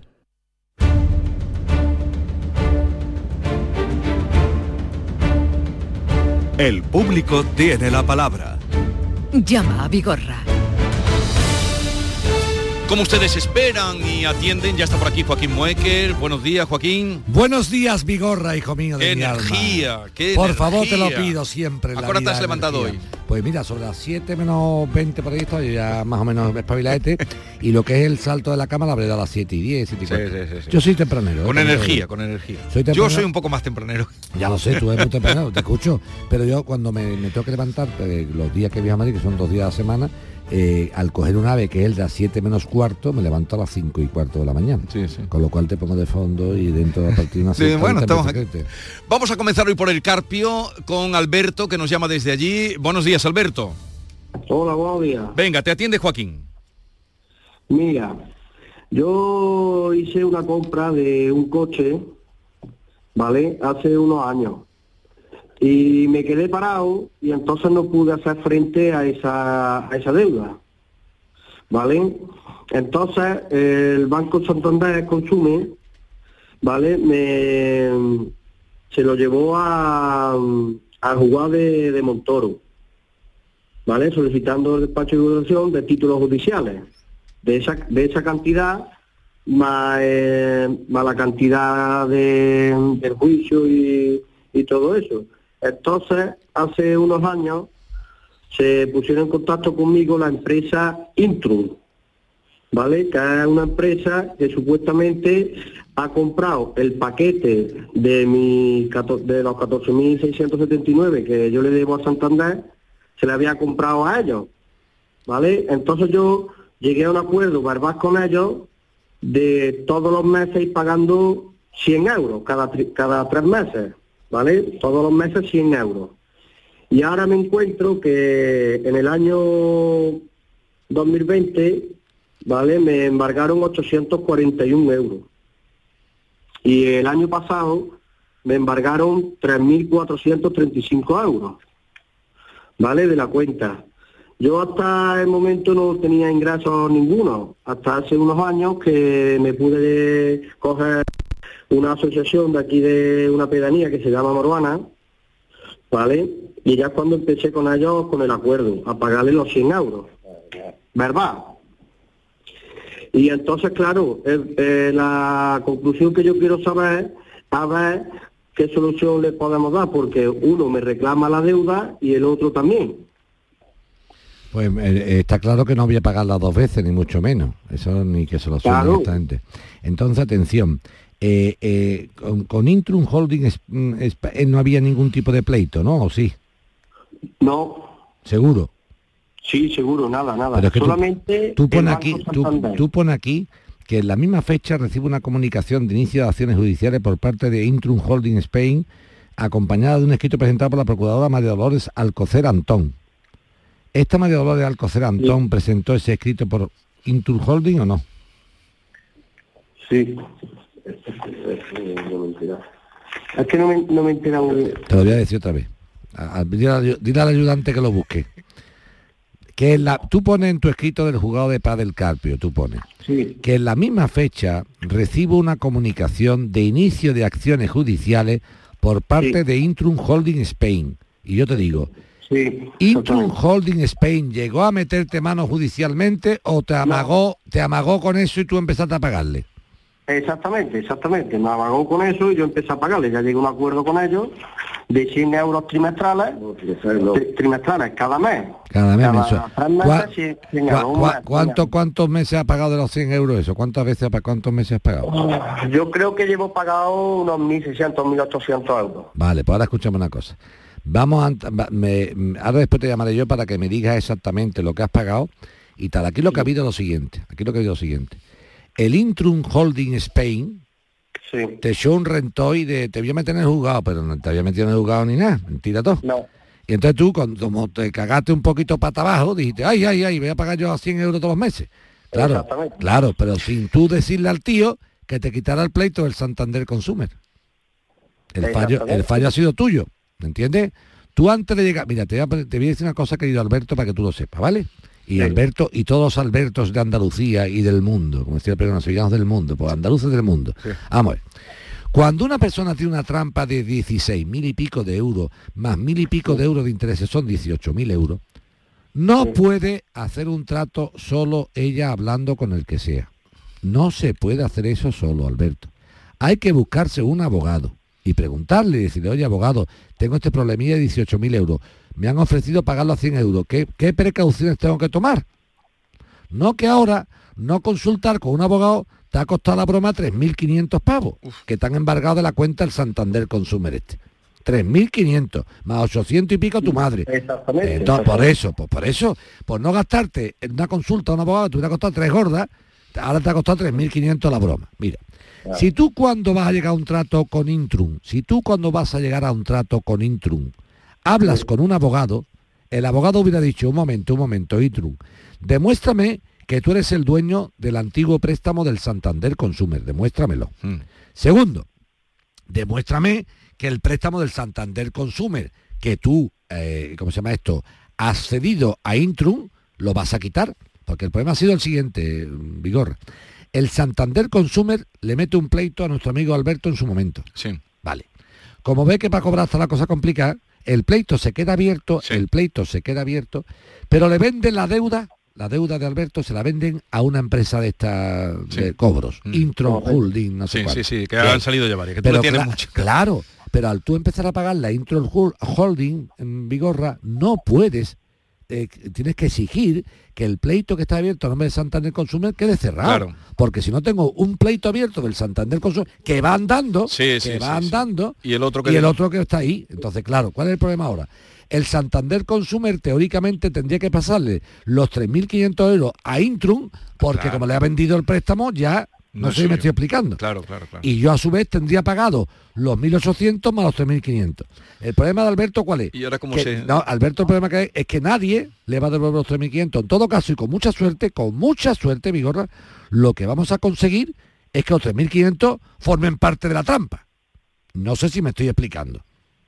El público tiene la palabra. Llama a Vigorra. Como ustedes esperan y atienden. Ya está por aquí Joaquín Muecker. Buenos días, Joaquín. Buenos días, Vigorra, hijo mío de Qué mi alma. energía, qué Por favor, te lo pido siempre. ¿A qué hora te has levantado energía. hoy? Pues mira, sobre las 7 menos 20 por ahí estoy ya más o menos espabiladete y lo que es el salto de la cama la habré dado a las 7 y 10, 7 y Sí, cuarto. sí, sí, sí. Yo soy tempranero. ¿eh? Con energía, con energía. Soy Yo tempranero. soy un poco más tempranero. Ya lo sé, tú eres muy temprano, te escucho. Pero yo cuando me, me tengo que levantar, eh, los días que viajo a Madrid, que son dos días a la semana, eh, al coger un ave que es el de las 7 menos cuarto, me levanto a las 5 y cuarto de la mañana. Con lo cual te pongo de fondo y dentro de a partir de una Sí, bueno, estamos. Vamos a comenzar hoy por el Carpio con Alberto, que nos llama desde allí. Buenos días, Alberto. Hola, buenos días. Venga, te atiende Joaquín. Mira, yo hice una compra de un coche, ¿vale? Hace unos años. Y me quedé parado y entonces no pude hacer frente a esa, a esa deuda. ¿Vale? Entonces el Banco Santander Consume, ¿vale? Me, se lo llevó a, a jugar de, Montoro. ¿vale? Solicitando el despacho de divulgación de títulos judiciales. De esa, de esa cantidad, más, eh, más la cantidad de, del juicio y, y todo eso. Entonces, hace unos años, se pusieron en contacto conmigo la empresa Intrum, ¿vale? Que es una empresa que supuestamente ha comprado el paquete de, mi, de los 14.679 que yo le debo a Santander, se le había comprado a ellos, ¿vale? Entonces yo llegué a un acuerdo verbal con ellos de todos los meses ir pagando 100 euros cada, cada tres meses, ¿vale? Todos los meses 100 euros. Y ahora me encuentro que en el año 2020, ¿vale? Me embargaron 841 euros. Y el año pasado me embargaron 3.435 euros, ¿vale? De la cuenta. Yo hasta el momento no tenía ingresos ninguno, hasta hace unos años que me pude coger una asociación de aquí de una pedanía que se llama Moruana, ¿vale? Y ya cuando empecé con ellos con el acuerdo, a pagarle los 100 euros, ¿verdad? Y entonces, claro, eh, eh, la conclusión que yo quiero saber, a ver qué solución le podemos dar, porque uno me reclama la deuda y el otro también. Pues eh, está claro que no voy a pagarla dos veces, ni mucho menos. Eso ni que se lo suene Claro. directamente. Entonces, atención. Eh, eh, con, con Intrum Holding es- mm, es- eh, no había ningún tipo de pleito, ¿no? ¿O sí? No, Seguro. sí, seguro, nada, nada. Pero es que tú- Solamente Tú Banco aquí, tú, tú aquí que en la misma fecha recibe una comunicación de inicio de acciones judiciales por parte de Intrum Holding Spain, acompañada de un escrito presentado por la procuradora María Dolores Alcocer Antón. ¿Esta María Dolores Alcocer Antón presentó ese escrito por Intrum Holding o no? Sí. No me he enterado. Es que no me, no me he enterado muy bien. Te lo voy a decir otra vez. A- a- Dile al, dile al ayudante que lo busque. Que en la, tú pones en tu escrito del juzgado de paz del Carpio, tú pones que en la misma fecha recibo una comunicación de inicio de acciones judiciales por parte de Intrum Holding Spain. Y yo te digo, Sí. ¿Intrum Holding Spain llegó a meterte mano judicialmente o te amagó, te amagó con eso y tú empezaste a pagarle? Exactamente, exactamente. Me apagó con eso y yo empecé a pagarle. Ya llegué a un acuerdo con ellos de 100 euros trimestrales, tri- trimestrales cada mes. Cada mes Cada mensual. tres meses, ¿Cuá- 100, 100 cuá- euros, un cuá- mes, cuánto- ¿Cuántos meses ha pagado de los 100 euros eso? ¿Cuántas veces, cuántos meses has pagado? Yo creo que llevo pagado unos 1.600, 1.800 euros. Vale, pues ahora escúchame una cosa. Vamos a, me- ahora después te llamaré yo para que me digas exactamente lo que has pagado y tal. Aquí lo que ha habido es lo siguiente. Aquí lo que ha habido es lo siguiente. El Intrum Holding Spain te echó un rentoy de te voy a meter en el juzgado, pero no te había metido en el juzgado ni nada. Mentira todo. Y entonces tú, cuando, como te cagaste un poquito pata abajo, dijiste, ay, ay, ay, voy a pagar yo a 100 euros todos los meses. Claro, claro, pero sin tú decirle al tío que te quitara el pleito del Santander Consumer. El fallo, el fallo ha sido tuyo, ¿me entiendes? Tú antes de llegar, mira, te voy, a, te voy a decir una cosa, querido Alberto, para que tú lo sepas, ¿vale? Y Alberto, y todos los Albertos de Andalucía y del mundo, como decía el programa, sevillanos del mundo, pues andaluces del mundo. Vamos a ver. Cuando una persona tiene una trampa de 16 mil y pico de euros, más mil y pico de euros de intereses, son 18 mil euros, No puede hacer un trato solo ella hablando con el que sea. No se puede hacer eso solo, Alberto. Hay que buscarse un abogado y preguntarle y decirle, oye abogado, tengo este problemilla de 18.000 euros. Me han ofrecido pagarlo a 100 euros. ¿Qué, ¿Qué precauciones tengo que tomar? No que ahora no consultar con un abogado te ha costado la broma 3.500 pavos, que están embargados de la cuenta el Santander Consumer este. 3.500, más 800 y pico tu madre. Exactamente. Entonces, por eso, pues por eso, por no gastarte en una consulta a un abogado, te hubiera costado tres gordas, ahora te ha costado 3.500 la broma. Mira, si tú cuando vas a llegar a un trato con Intrum, si tú cuando vas a llegar a un trato con Intrum, hablas con un abogado, el abogado hubiera dicho, un momento, un momento, Intrum, demuéstrame que tú eres el dueño del antiguo préstamo del Santander Consumer, demuéstramelo. Segundo, demuéstrame que el préstamo del Santander Consumer, que tú, eh, ¿cómo se llama esto?, has cedido a Intrum, lo vas a quitar. Porque el problema ha sido el siguiente, Vigor. El Santander Consumer le mete un pleito a nuestro amigo Alberto en su momento. Sí. Vale. Como ve que para cobrar está la cosa complicada, el pleito se queda abierto, el pleito se queda abierto, pero le venden la deuda, la deuda de Alberto se la venden a una empresa de esta de cobros, Intro Holding, no sé Mm. Sí, cuál. sí, sí, que han salido ya varias, que tú Pero tienes mucho. Claro, pero al tú empezar a pagar la Intro Hol- Holding en Vigorra, no puedes, eh, tienes que exigir que el pleito que está abierto a nombre de Santander Consumer quede cerrado. Claro. Porque si no tengo un pleito abierto del Santander Consumer que va andando, Sí, que sí, va sí, andando, Y el otro que y el otro que está ahí. Entonces, claro, ¿cuál es el problema ahora? El Santander Consumer teóricamente tendría que pasarle los 3.500 euros a Intrum porque Claro. como le ha vendido el préstamo ya, no, No sé si me estoy explicando. Claro, claro, claro. Y yo a su vez tendría pagado los 1.800 más los 3.500. El problema de Alberto, ¿cuál es? Y ahora como Que- se... No, Alberto, el problema que hay es que nadie le va a devolver los 3.500. En todo caso, y con mucha suerte, con mucha suerte, Vigorra, lo que vamos a conseguir es que los 3.500 formen parte de la trampa. No sé si me estoy explicando.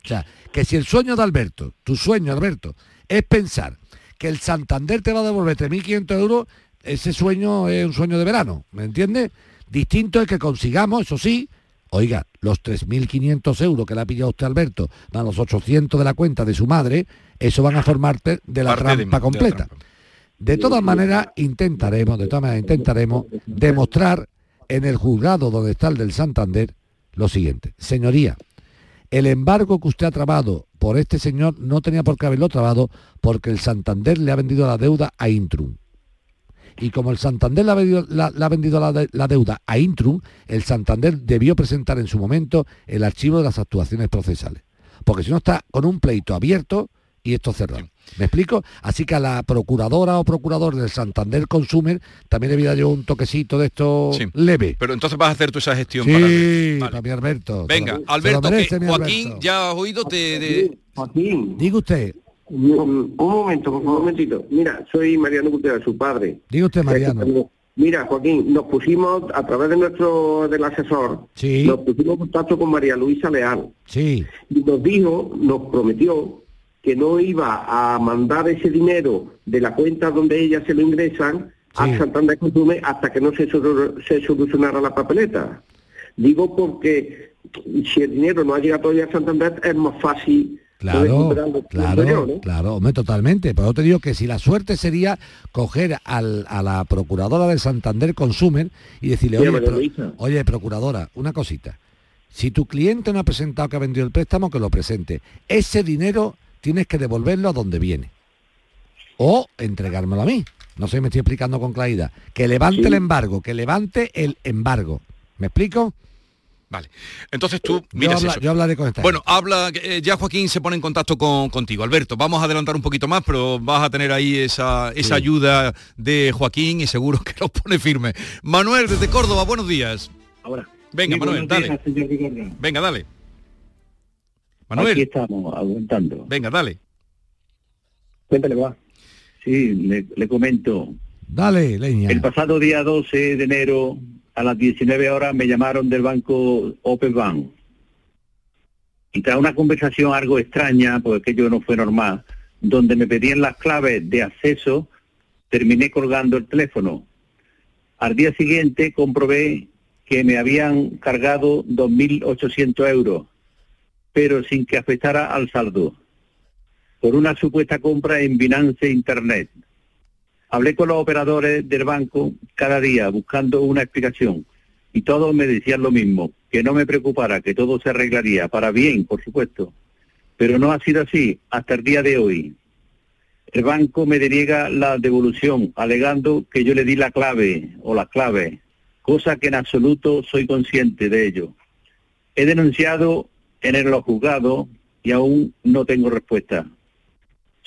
O sea, que si el sueño de Alberto, tu sueño, Alberto, es pensar que el Santander te va a devolver 3.500 euros, ese sueño es un sueño de verano, ¿me entiendes? Distinto es que consigamos, eso sí, oiga, los 3.500 euros que le ha pillado usted Alberto, más los 800 de la cuenta de su madre, eso van a formar de la Parte de- trampa de la completa. De todas maneras, intentaremos, de todas maneras, intentaremos demostrar en el juzgado donde está el del Santander lo siguiente. Señoría, el embargo que usted ha trabado por este señor no tenía por qué haberlo trabado porque el Santander le ha vendido la deuda a Intrum. Y como el Santander le ha vendido, la, le ha vendido la, de- la deuda a Intrum, el Santander debió presentar en su momento el archivo de las actuaciones procesales. Porque si no está con un pleito abierto y esto cerrado. ¿Me explico? Así que a la procuradora o procurador del Santander Consumer también le voy a dar yo un toquecito de esto Sí. leve. Pero entonces vas a hacer tú esa gestión Sí, para Alberto. Vale. para mi Alberto. Venga, Alberto, merece, que mi Joaquín Alberto. ya has oído te... de- Joaquín, Diga usted, un, un momento, un momentito. Mira, soy Mariano Gutiérrez, su padre. diga usted, Mariano. Mira, Joaquín, nos pusimos, a través de nuestro, del asesor, Sí. nos pusimos en contacto con María Luisa Leal. Sí, Y nos dijo, nos prometió que no iba a mandar ese dinero de la cuenta donde ella se lo ingresan a Santander Consume hasta que no se, se solucionara la papeleta. Digo porque si el dinero no ha llegado todavía a Santander es más fácil Claro, claro, Yo, ¿no? claro, hombre, totalmente. Pero yo te digo que si la suerte sería coger al- a la procuradora del Santander Consumer y decirle, oye, pro- oye, procuradora, una cosita. Si tu cliente no ha presentado que ha vendido el préstamo, que lo presente. Ese dinero tienes que devolverlo a donde viene. O entregármelo a mí. No sé si me estoy explicando con claridad. Que levante Sí. el embargo, que levante el embargo. ¿Me explico? Vale. Entonces tú Yo, miras habla- eso. yo hablaré con esta Bueno, habla, eh, ya Joaquín se pone en contacto con, contigo. Alberto, vamos a adelantar un poquito más, pero vas a tener ahí esa, esa ayuda de Joaquín y seguro que lo pone firme. Manuel, desde Córdoba, buenos días. Ahora. Venga, Sí, Manuel, dale. señor. Venga, dale. Manuel. Aquí estamos, aguantando. Venga, dale. Cuéntale, va. Sí, le, le comento. Dale, leña. El pasado día 12 de enero, a las 19 horas, me llamaron del banco Open Bank. Y tras una conversación algo extraña, porque aquello no fue normal, donde me pedían las claves de acceso, terminé colgando el teléfono. Al día siguiente comprobé que me habían cargado 2.800 euros, pero sin que afectara al saldo. por una supuesta compra en Binance Internet. Hablé con los operadores del banco cada día buscando una explicación y todos me decían lo mismo, que no me preocupara, que todo se arreglaría, para bien, por supuesto. Pero no ha sido así hasta el día de hoy. El banco me deniega la devolución, alegando que yo le di la clave o las claves, cosa que en absoluto soy consciente de ello. He denunciado en el juzgado y aún no tengo respuesta.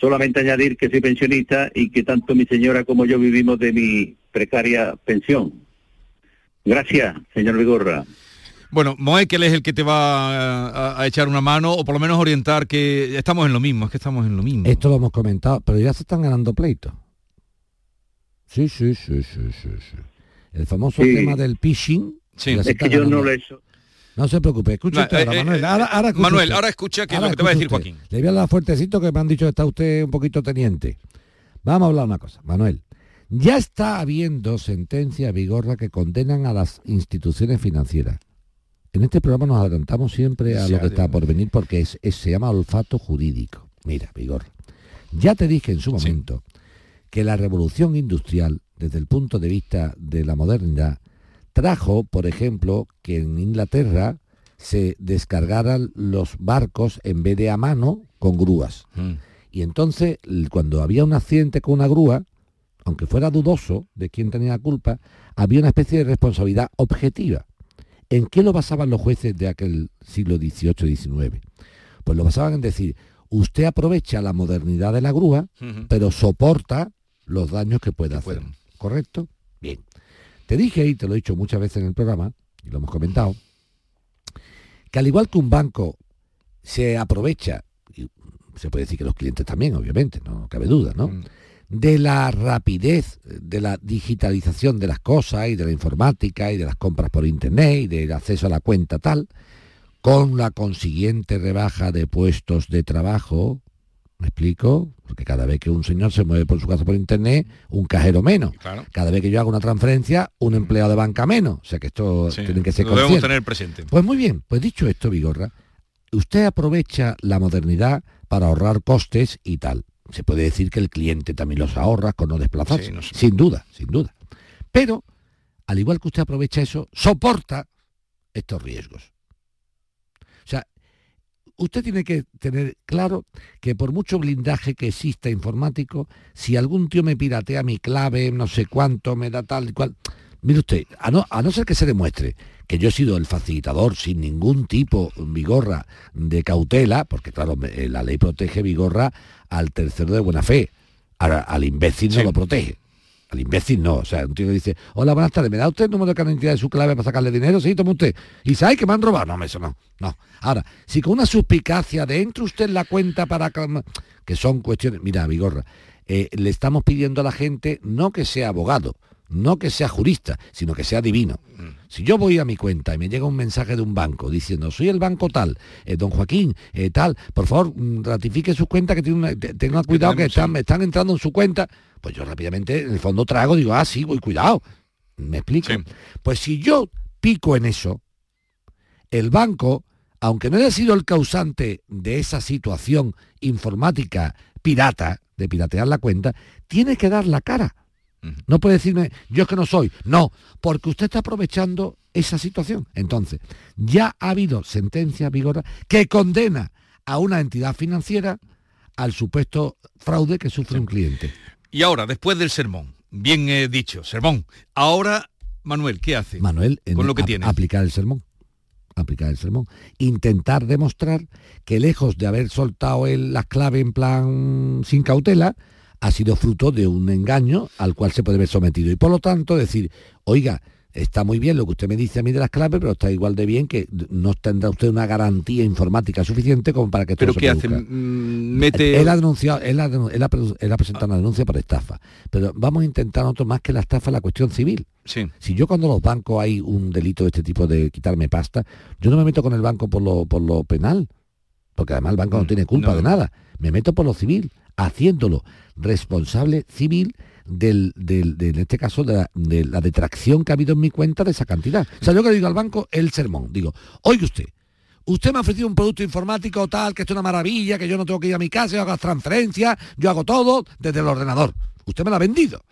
Solamente añadir que soy pensionista y que tanto mi señora como yo vivimos de mi precaria pensión. Gracias, señor Vigorra. Bueno, Moekel es el que te va a, a, echar una mano o por lo menos orientar que estamos en lo mismo, es que estamos en lo mismo. Esto lo hemos comentado, pero ya se están ganando pleitos. Sí, sí, sí, sí, sí. sí. El famoso Sí. tema del phishing. Sí. Es que yo no lo he hecho. No se preocupe, escucha No, usted eh, Manuel. Ahora, ahora escucha Manuel, usted. ahora escucha que es Ahora lo que te va a decir usted. Joaquín. Le voy a hablar fuertecito que me han dicho que está usted un poquito teniente. Vamos a hablar una cosa, Manuel. Ya está habiendo sentencias vigorra que condenan a las instituciones financieras. En este programa nos adelantamos siempre a Sí, lo que adiós. está por venir porque es, es- se llama olfato jurídico. Mira, Vigor, ya te dije en su momento que la revolución industrial, desde el punto de vista de la modernidad, trajo, por ejemplo, que en Inglaterra se descargaran los barcos en vez de a mano con grúas. Mm. Y entonces, cuando había un accidente con una grúa, aunque fuera dudoso de quién tenía la culpa, había una especie de responsabilidad objetiva. ¿En qué lo basaban los jueces de aquel siglo XVIII-XIX? Pues lo basaban en decir, usted aprovecha la modernidad de la grúa, pero soporta los daños que puede hacer. ¿Correcto? Bien. Te dije y te lo he dicho muchas veces en el programa, y lo hemos comentado, que al igual que un banco se aprovecha, y se puede decir que los clientes también, obviamente, no cabe duda, ¿no? De la rapidez de la digitalización de las cosas y de la informática y de las compras por internet y del acceso a la cuenta tal, con la consiguiente rebaja de puestos de trabajo, ¿me explico? Porque cada vez que un señor se mueve por su casa por internet, un cajero menos. Claro. Cada vez que yo hago una transferencia, un empleado de banca menos. O sea que esto Sí, tienen que ser lo debemos tener presente. Pues muy bien, pues dicho esto, Vigorra, usted aprovecha la modernidad para ahorrar costes y tal. Se puede decir que el cliente también los ahorra con no desplazarse, Sí, no sé. sin duda, sin duda. Pero, al igual que usted aprovecha eso, soporta estos riesgos. Usted tiene que tener claro que por mucho blindaje que exista informático, si algún tío me piratea mi clave, no sé cuánto, me da tal y cual... Mire usted, a no, a no ser que se demuestre que yo he sido el facilitador sin ningún tipo, vigorra, de cautela, porque claro, eh, la ley protege vigorra al tercero de buena fe, al imbécil no lo protege. Al imbécil no, o sea, un tío que dice, hola, buenas tardes, ¿me da usted el número de carnet de su clave para sacarle dinero? Sí, toma usted. Y sabe que me han robado. No, eso no, no. Ahora, si con una suspicacia de entre usted en la cuenta para... Que son cuestiones... Mira, Vigorra, eh, le estamos pidiendo a la gente no que sea abogado, no que sea jurista, sino que sea divino. Si yo voy a mi cuenta y me llega un mensaje de un banco diciendo, soy el banco tal, eh, don Joaquín, eh, tal, por favor, mm, ratifique sus cuentas, que tiene una- te- tenga cuidado que están, están entrando en su cuenta, pues yo rápidamente en el fondo trago, digo, ah, sí, voy, cuidado. ¿Me explico? Pues si yo pico en eso, el banco, aunque no haya sido el causante de esa situación informática pirata, de piratear la cuenta, tiene que dar la cara. No puede decirme, yo es que no soy. No, porque usted está aprovechando esa situación. Entonces, ya ha habido sentencia vigora que condena a una entidad financiera al supuesto fraude que sufre un cliente. Y ahora, después del sermón, bien eh, dicho, sermón, ahora, Manuel, ¿qué hace? Manuel, en con lo que a- tiene. aplicar el sermón. Aplicar el sermón. Intentar demostrar que lejos de haber soltado él las claves en plan sin cautela, ha sido fruto de un engaño al cual se puede ver sometido. Y por lo tanto decir, oiga, está muy bien lo que usted me dice a mí de las claves, pero está igual de bien que no tendrá usted una garantía informática suficiente como para que esto ¿Pero se qué hace? produzca. Mm, Mete... Él ha denunciado, él ha, él ha produ- él ha presentado una denuncia por estafa. Pero vamos a intentar nosotros más que la estafa la cuestión civil. Sí. Si yo cuando los bancos hay un delito de este tipo de quitarme pasta, yo no me meto con el banco por lo, por lo penal, porque además el banco no tiene culpa no. de nada. Me meto por lo civil, haciéndolo responsable civil del, del- de, en este caso, de la, de la detracción que ha habido en mi cuenta de esa cantidad. O sea, yo que le digo al banco el sermón, digo, oiga usted, usted me ha ofrecido un producto informático tal, que esto es una maravilla, que yo no tengo que ir a mi casa, yo hago transferencias, yo hago todo desde el ordenador. Usted me lo ha vendido.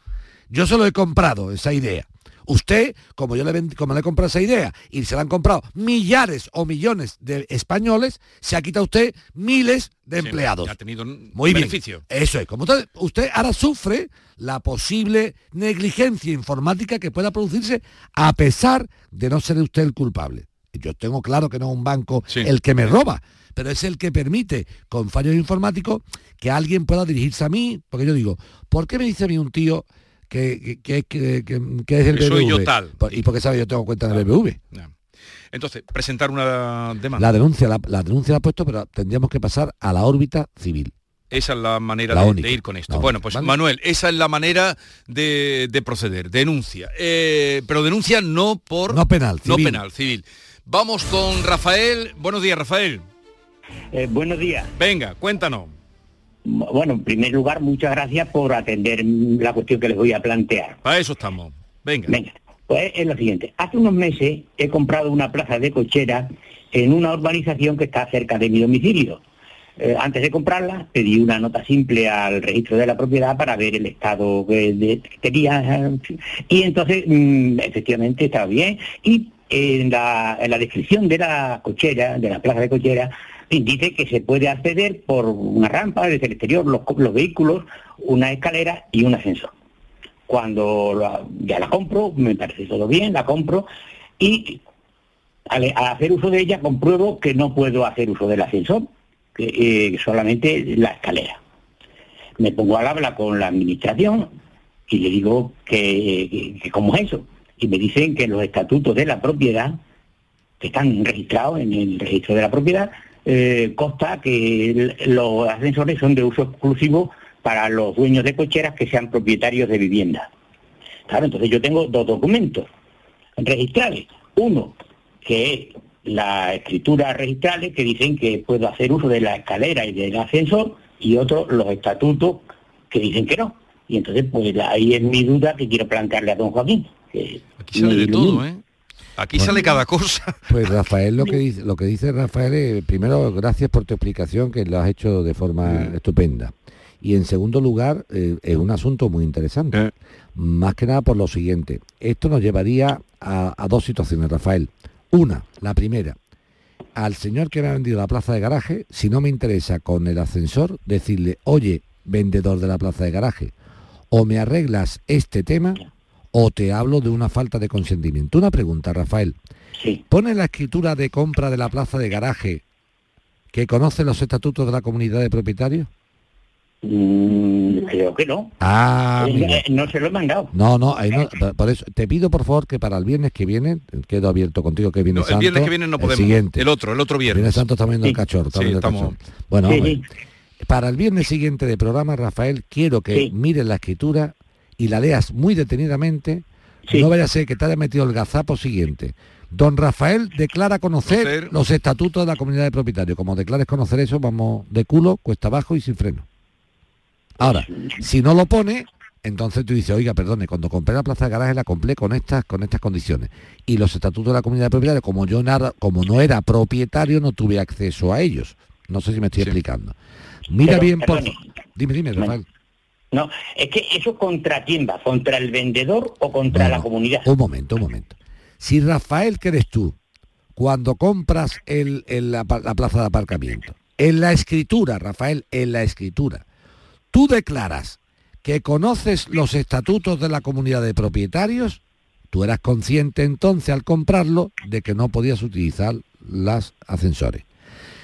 Yo se lo he comprado, esa idea. Usted, como yo le, como le he comprado esa idea y se la han comprado millares o millones de españoles, se ha quitado usted miles de empleados. Ha tenido un Muy bien. beneficio. Eso es. Como usted, usted ahora sufre la posible negligencia informática que pueda producirse a pesar de no ser usted el culpable. Yo tengo claro que no es un banco el que me roba, pero es el que permite, con fallos informáticos, que alguien pueda dirigirse a mí. Porque yo digo, ¿por qué me dice a mí un tío que, que, que- que- que- que es el Que soy BBV? yo tal. ¿Y por qué sabe yo tengo cuenta en el BBV? Entonces, presentar una demanda. La denuncia la, la denuncia la ha puesto, pero tendríamos que pasar a la órbita civil. Esa es la manera La de, única. de ir con esto. La bueno, pues ¿vale? Manuel, esa es la manera de, de proceder. Denuncia. Eh, pero denuncia no por... No penal, No civil. penal, civil. Vamos con Rafael. Buenos días, Rafael. Eh, buenos días. Venga, cuéntanos. Bueno, en primer lugar, muchas gracias por atender la cuestión que les voy a plantear. Para eso estamos. Venga. Venga, pues es lo siguiente. Hace unos meses he comprado una plaza de cochera en una urbanización que está cerca de mi domicilio. Eh, antes de comprarla, pedí una nota simple al registro de la propiedad para ver el estado que, de- que tenía. Y entonces, mm, efectivamente, estaba bien. Y en la, en la descripción de la cochera, de la plaza de cochera, dice que se puede acceder por una rampa desde el exterior, los, vehículos, una escalera y un ascensor. Cuando ya la compro, me parece todo bien, la compro y al, hacer uso de ella compruebo que no puedo hacer uso del ascensor, que eh, solamente la escalera. Me pongo al habla con la administración y le digo que cómo es eso. Y me dicen que los estatutos de la propiedad, que están registrados en el registro de la propiedad, eh, consta que los ascensores son de uso exclusivo para los dueños de cocheras que sean propietarios de vivienda. Claro, entonces yo tengo dos documentos registrales. Uno, que es la escritura registrales que dicen que puedo hacer uso de la escalera y del ascensor, y otro, los estatutos que dicen que no. Y entonces, pues ahí es mi duda que quiero plantearle a don Joaquín. que Aquí sale me de todo, ilumine. ¿eh? Aquí sale cada cosa. Pues Rafael lo que dice, lo que dice Rafael es, primero, gracias por tu explicación, que lo has hecho de forma estupenda. Y en segundo lugar, eh, es un asunto muy interesante. Más que nada por lo siguiente. Esto nos llevaría a, a dos situaciones, Rafael. Una, la primera, al señor que me ha vendido la plaza de garaje, si no me interesa con el ascensor, decirle, oye, vendedor de la plaza de garaje, o me arreglas este tema o te hablo de una falta de consentimiento. Una pregunta, Rafael. ¿Pone la escritura de compra de la plaza de garaje que conoce los estatutos de la comunidad de propietarios? Mm, creo que no. Ah, Eh, eh, no se lo he mandado. No, no, ahí no, por- eso te pido por favor que para el viernes que viene, quedo abierto contigo que viene No, el viernes que viene no podemos. siguiente. El otro, el otro viernes. Viernes Santo está viendo el Sí. cachorro. está Sí, el estamos- cachorro. Bueno, Sí, para el viernes siguiente de programa, Rafael, quiero que mires la escritura y la leas muy detenidamente. No vaya a ser que te haya metido el gazapo siguiente. Don Rafael declara conocer, Conocer. los estatutos de la comunidad de propietarios. Como declares conocer eso, vamos de culo, cuesta abajo y sin freno. Ahora, si no lo pone, entonces tú dices, oiga, perdone, cuando compré la plaza de garaje la compré con estas, con estas condiciones. Y los estatutos de la comunidad de propietarios, como yo nada, como no era propietario, no tuve acceso a ellos. No sé si me estoy explicando. Mira Pero, bien, por perdone. Dime, dime, Rafael. No, es que eso contra quién va, contra el vendedor o contra No, la comunidad. Un momento, un momento. Si Rafael, que eres tú, cuando compras el, el- la, pa- la plaza de aparcamiento, en la escritura, Rafael, en la escritura, tú declaras que conoces los estatutos de la comunidad de propietarios, tú eras consciente entonces al comprarlo de que no podías utilizar las ascensores.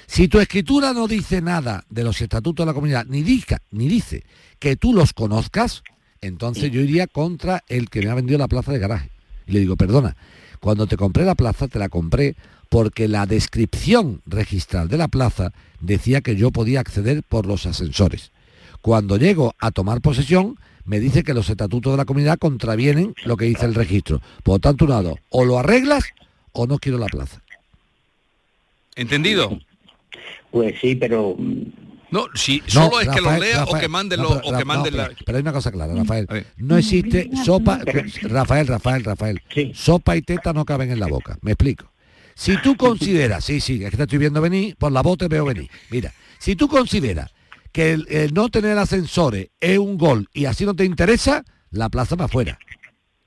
Si tu escritura no dice nada de los estatutos de la comunidad, ni dica, ni dice que tú los conozcas, entonces yo iría contra el que me ha vendido la plaza de garaje. Y le digo, perdona, cuando te compré la plaza, te la compré porque la descripción registral de la plaza decía que yo podía acceder por los ascensores. Cuando llego a tomar posesión, me dice que los estatutos de la comunidad contravienen lo que dice el registro. Por lo tanto, un lado, o lo arreglas o no quiero la plaza. ¿Entendido? Pues sí, pero... mm, No, si No, solo es que lo Rafael, lea o Rafael, que mande no, pero, o que Ra- mande no, la... pero, hay una cosa clara, Rafael. No existe sopa... Rafael, Rafael, Rafael. Sopa y teta no caben en la boca. Me explico. Si tú consideras, sí, sí, es que te estoy viendo venir, por la voz te veo venir. Mira, si tú consideras que el, el no tener ascensores es un gol y así no te interesa, la plaza va afuera.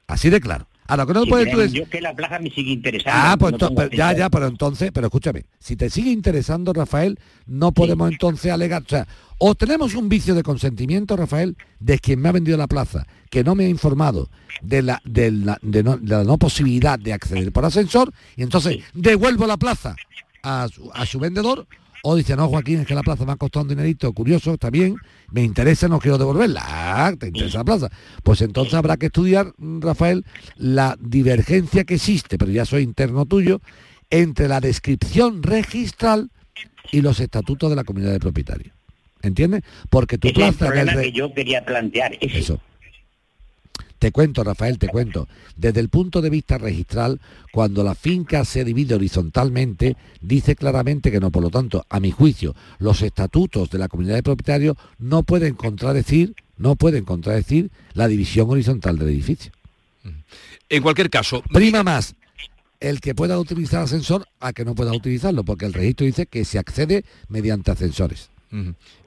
Así de claro. Ahora, que no Sí, puedes tú decir- yo que la plaza me sigue interesando. Ah, pues no pero- ya, ya, pero entonces, pero escúchame, si te sigue interesando, Rafael, no podemos entonces alegar, o sea, o tenemos un vicio de consentimiento, Rafael, de quien me ha vendido la plaza, que no me ha informado de la, de la, de no, de la no posibilidad de acceder por ascensor, y entonces devuelvo la plaza a su, a su vendedor, o dice, no, Joaquín, es que la plaza me ha costado un dinerito, curioso, está bien, me interesa, no quiero devolverla. Ah, te interesa la plaza. Pues entonces habrá que estudiar, Rafael, la divergencia que existe, pero ya soy interno tuyo, entre la descripción registral y los estatutos de la comunidad de propietarios. ¿Entiendes? Porque tu el plaza en el problema re- que yo quería plantear. ese. Eso. Te cuento, Rafael, te cuento. Desde el punto de vista registral, cuando la finca se divide horizontalmente, dice claramente que no. Por lo tanto, a mi juicio, los estatutos de la comunidad de propietarios no pueden contradecir, no pueden contradecir la división horizontal del edificio. En cualquier caso, Prima más el que pueda utilizar ascensor a que no pueda utilizarlo, porque el registro dice que se accede mediante ascensores.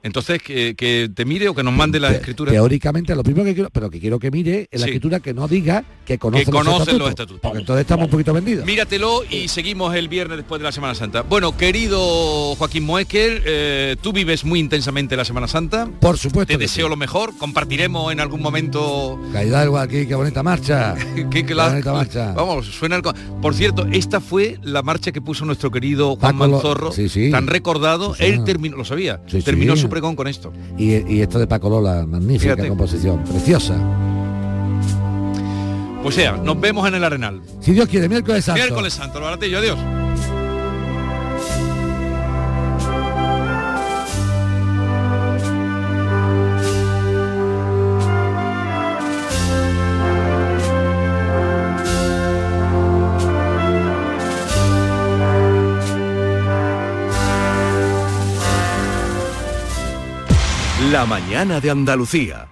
Entonces, que, que te mire o que nos mande la Te- escritura. Teóricamente, lo primero que quiero, pero que quiero que mire es la Sí. escritura que no diga que conoce, Que los, conoce estatutos, los estatutos. Porque entonces estamos un poquito vendidos. Míratelo y seguimos el viernes después de la Semana Santa. Bueno, querido Joaquín Moekel, eh, tú vives muy intensamente la Semana Santa. Por supuesto. Te deseo sí. lo mejor. Compartiremos en algún momento. Caidalgo aquí, qué bonita marcha. Qué Qué cla- bonita marcha. Vamos, suena Por cierto, esta fue la marcha que puso nuestro querido Juan Paco Lo- Manzorro, sí, sí. tan recordado. Él terminó, lo sabía, Sí, terminó sí. su pregón con esto. Y, y esto de Paco Lola, magnífica Fíjate. composición, preciosa. Pues sea, nos vemos en el Arenal. Si Dios quiere, miércoles santo. Miércoles Santo, lo baratillo, adiós. La mañana de Andalucía.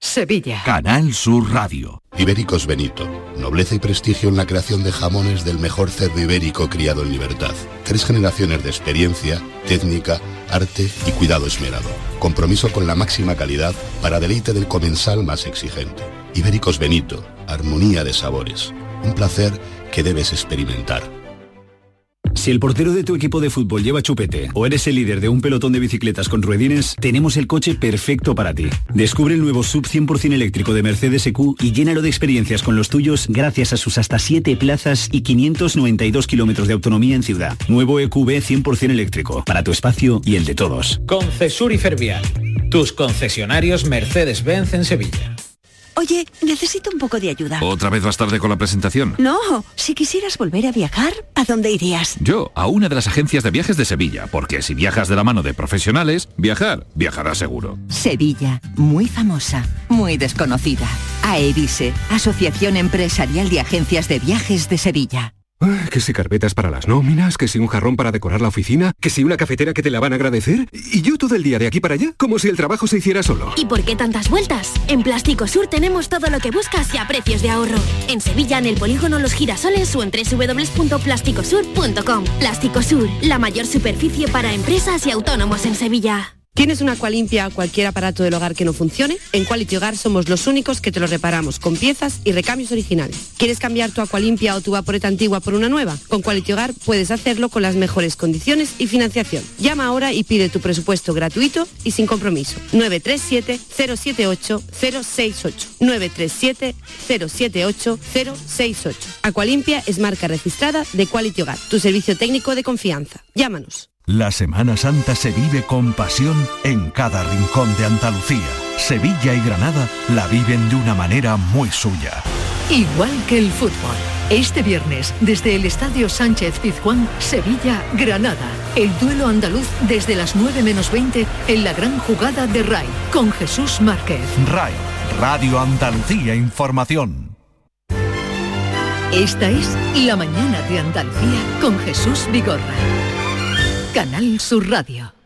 Sevilla. Canal Sur Radio. Ibéricos Benito. Nobleza y prestigio en la creación de jamones del mejor cerdo ibérico criado en libertad. Tres generaciones de experiencia, técnica, arte y cuidado esmerado. Compromiso con la máxima calidad para deleite del comensal más exigente. Ibéricos Benito. Armonía de sabores. Un placer que debes experimentar. Si el portero de tu equipo de fútbol lleva chupete o eres el líder de un pelotón de bicicletas con ruedines, tenemos el coche perfecto para ti. Descubre el nuevo sub 100% eléctrico de Mercedes EQ y llénalo de experiencias con los tuyos gracias a sus hasta 7 plazas y 592 kilómetros de autonomía en ciudad. Nuevo EQB 100% eléctrico para tu espacio y el de todos. Concesur y Fervial, tus concesionarios Mercedes-Benz en Sevilla. Oye, necesito un poco de ayuda. ¿Otra vez vas tarde con la presentación? No, si quisieras volver a viajar, ¿a dónde irías? Yo, a una de las agencias de viajes de Sevilla, porque si viajas de la mano de profesionales, viajar, viajarás seguro. Sevilla, muy famosa, muy desconocida. AEVISE, Asociación Empresarial de Agencias de Viajes de Sevilla. Que si carpetas para las nóminas, que si un jarrón para decorar la oficina, que si una cafetera que te la van a agradecer. Y yo todo el día de aquí para allá, como si el trabajo se hiciera solo. ¿Y por qué tantas vueltas? En Plástico Sur tenemos todo lo que buscas y a precios de ahorro. En Sevilla, en el polígono Los Girasoles o en www.plásticosur.com. Plástico Sur, la mayor superficie para empresas y autónomos en Sevilla. ¿Tienes una Aqualimpia o cualquier aparato del hogar que no funcione? En Quality Hogar somos los únicos que te lo reparamos con piezas y recambios originales. ¿Quieres cambiar tu Aqualimpia o tu vaporeta antigua por una nueva? Con Quality Hogar puedes hacerlo con las mejores condiciones y financiación. Llama ahora y pide tu presupuesto gratuito y sin compromiso. 937-078-068. 937-078-068. Aqualimpia es marca registrada de Quality Hogar, tu servicio técnico de confianza. Llámanos. La Semana Santa se vive con pasión en cada rincón de Andalucía. Sevilla y Granada la viven de una manera muy suya. Igual que el fútbol. Este viernes, desde el Estadio Sánchez Pizjuán, Sevilla, Granada. El duelo andaluz desde las 9 menos 20 en la gran jugada de RAI, con Jesús Márquez. RAI, Radio Andalucía Información. Esta es La Mañana de Andalucía con Jesús Vigorra. Canal Sur Radio.